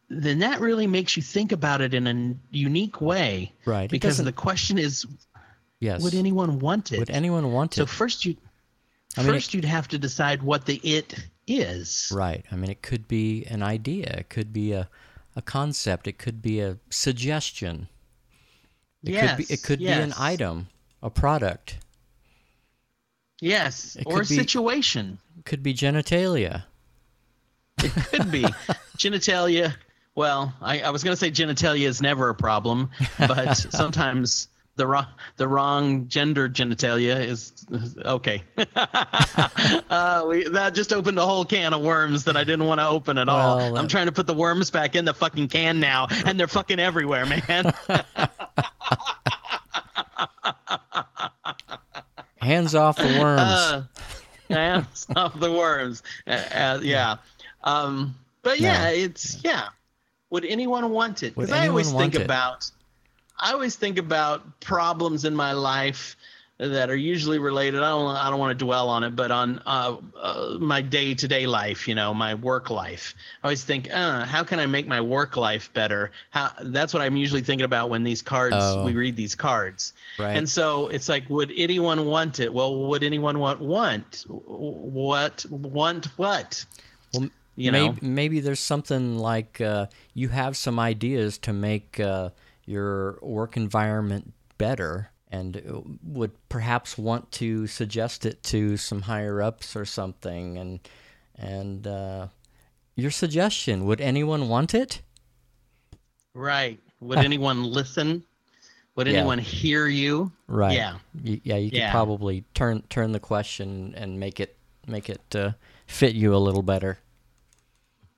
then that really makes you think about it in a unique way. Right. Because the question is, Yes. would anyone want it? Would anyone want it? so first you, I mean, it- first you'd have to decide what the it is. Right. I mean, it could be an idea. It could be a, a concept. It could be a suggestion. It could be. It Yes, could be an item, a product. Yes, It or a be- situation. Could be genitalia. It could be genitalia. Well, I, I was going to say genitalia is never a problem, but sometimes the wrong the wrong gender genitalia is is- okay. uh, we, that just opened a whole can of worms that I didn't want to open at all. Well, I'm trying to put the worms back in the fucking can now, and they're fucking everywhere, man. Hands off the worms. Uh, hands off the worms. Uh, uh, yeah. Um, but yeah, No. it's yeah. Would anyone want it? Because I always think it? about, I always think about problems in my life that are usually related. I don't I don't want to dwell on it, but on uh, uh, my day to day life, you know, my work life. I always think, uh, how can I make my work life better? How that's what I'm usually thinking about when these cards Oh. we read these cards. Right. And so it's like, would anyone want it? Well, would anyone want want what want what? Well, you know, maybe, maybe there's something like uh, you have some ideas to make uh, your work environment better and would perhaps want to suggest it to some higher ups or something and and uh, your suggestion would anyone want it right? Would anyone listen? Would Yeah. anyone hear you? right Yeah. Y- yeah you could Yeah. probably turn turn the question and make it make it uh, fit you a little better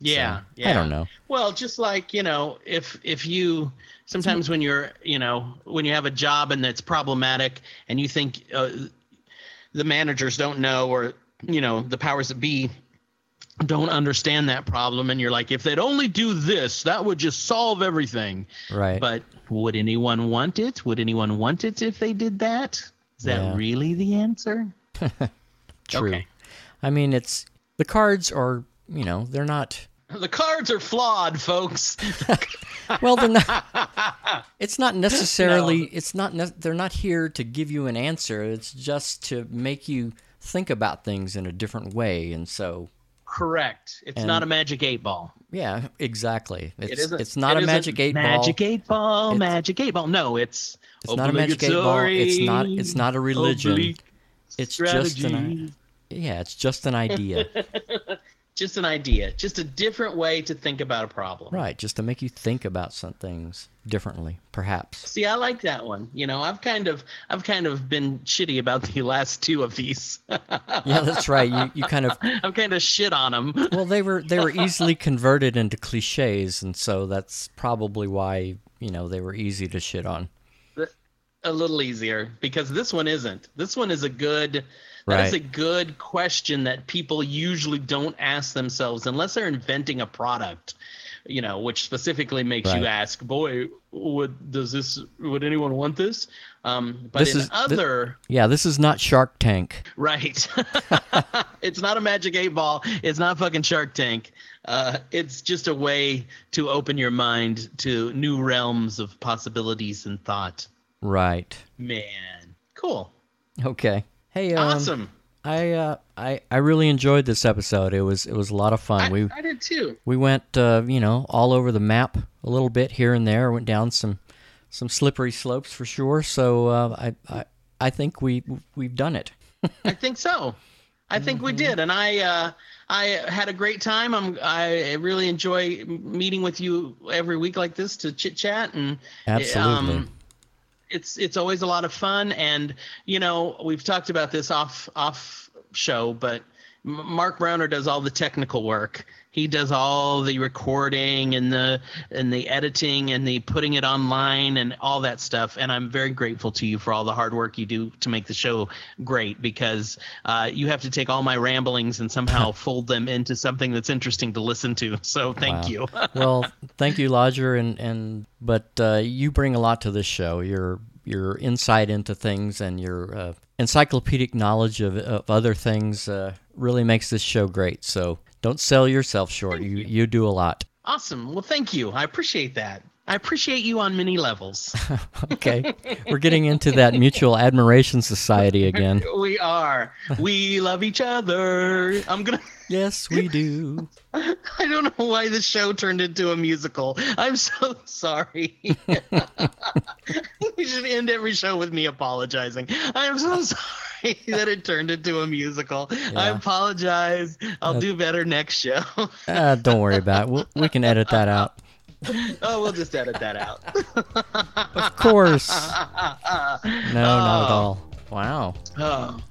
Yeah, So, yeah. I don't know. Well, just like you know, if if you sometimes when you're you know when you have a job and it's problematic and you think uh, the managers don't know or you know the powers that be don't understand that problem and you're like if they'd only do this that would just solve everything. Right. But would anyone want it? Would anyone want it if they did that? Is that Yeah. really the answer? True. Okay. i mean it's the cards are you know they're not the cards are flawed folks. Well they're not it's not necessarily it's not ne- they're not here to give you an answer. It's just to make you think about things in a different way and so. Correct. It's And- not a magic eight ball. Yeah exactly. It's It it's not it a magic eight ball. Magic eight ball. It's- magic eight ball. No, it's it's not a magic eight ball. It's not it's not a religion. It's just an strategy. yeah it's just an idea just an idea, just a different way to think about a problem. right just to make you think about some things differently perhaps See, I like that one. You know, I've kind of, I've kind of been shitty about the last two of these. yeah that's right you, you kind of I've kind of shit on them. well they were they were easily converted into cliches and so that's probably why you know they were easy to shit on a little easier because this one isn't. This one is a good. That is Right. a good question that people usually don't ask themselves unless they're inventing a product, you know, which specifically makes Right. you ask, "Boy, would does this? Would anyone want this?" Um, but This in is- other, Yeah, this is not Shark Tank. right? it's not a magic eight ball. It's not fucking Shark Tank. Uh, it's just a way to open your mind to new realms of possibilities and thought. Right. Man, cool, Okay. Hey, um, awesome. I uh, I I really enjoyed this episode. It was it was a lot of fun. I, we I did too. we went uh, you know all over the map a little bit here and there. Went down some some slippery slopes for sure. So uh, I I I think we we've done it. I think so. I think we did, and I uh, I had a great time. I'm I really enjoy meeting with you every week like this to chit chat and Absolutely. um, it's it's always a lot of fun, and you know we've talked about this off off show, but Mark Browner does all the technical work. He does all the recording and the and the editing and the putting it online and all that stuff. And I'm very grateful to you for all the hard work you do to make the show great because uh, you have to take all my ramblings and somehow fold them into something that's interesting to listen to. So thank Wow. you. well, thank you, Lodger, and and but uh, you bring a lot to this show. Your your insight into things and your uh, encyclopedic knowledge of, of other things uh, really makes this show great. So don't sell yourself short. You you do a lot. awesome. Well, thank you. I appreciate that. I appreciate you on many levels. Okay, we're getting into that mutual admiration society again. we are. We love each other. I'm gonna. Yes, we do. I don't know why the show turned into a musical. I'm so sorry. we should end every show with me apologizing. I'm so sorry that it turned into a musical. I apologize. I'll do better next show. Uh, don't worry about it. We'll, we can edit that out. oh, we'll just edit that out. Of course. No, not at all. Wow.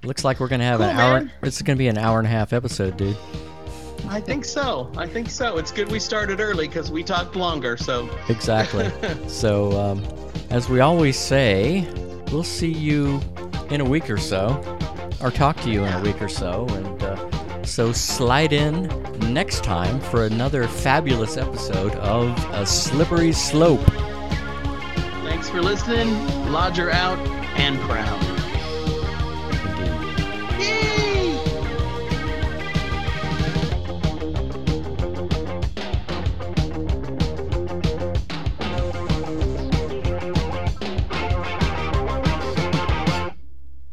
Looks like we're gonna have an hour. man. It's gonna be an hour and a half episode, dude. I think so. I think so. It's good we started early because we talked longer. So Exactly. so, um, as we always say, we'll see you in a week or so, or talk to you in a week or so, and uh, so slide in next time for another fabulous episode of A Slippery Slope. thanks for listening. Lodger out and proud. Yeah.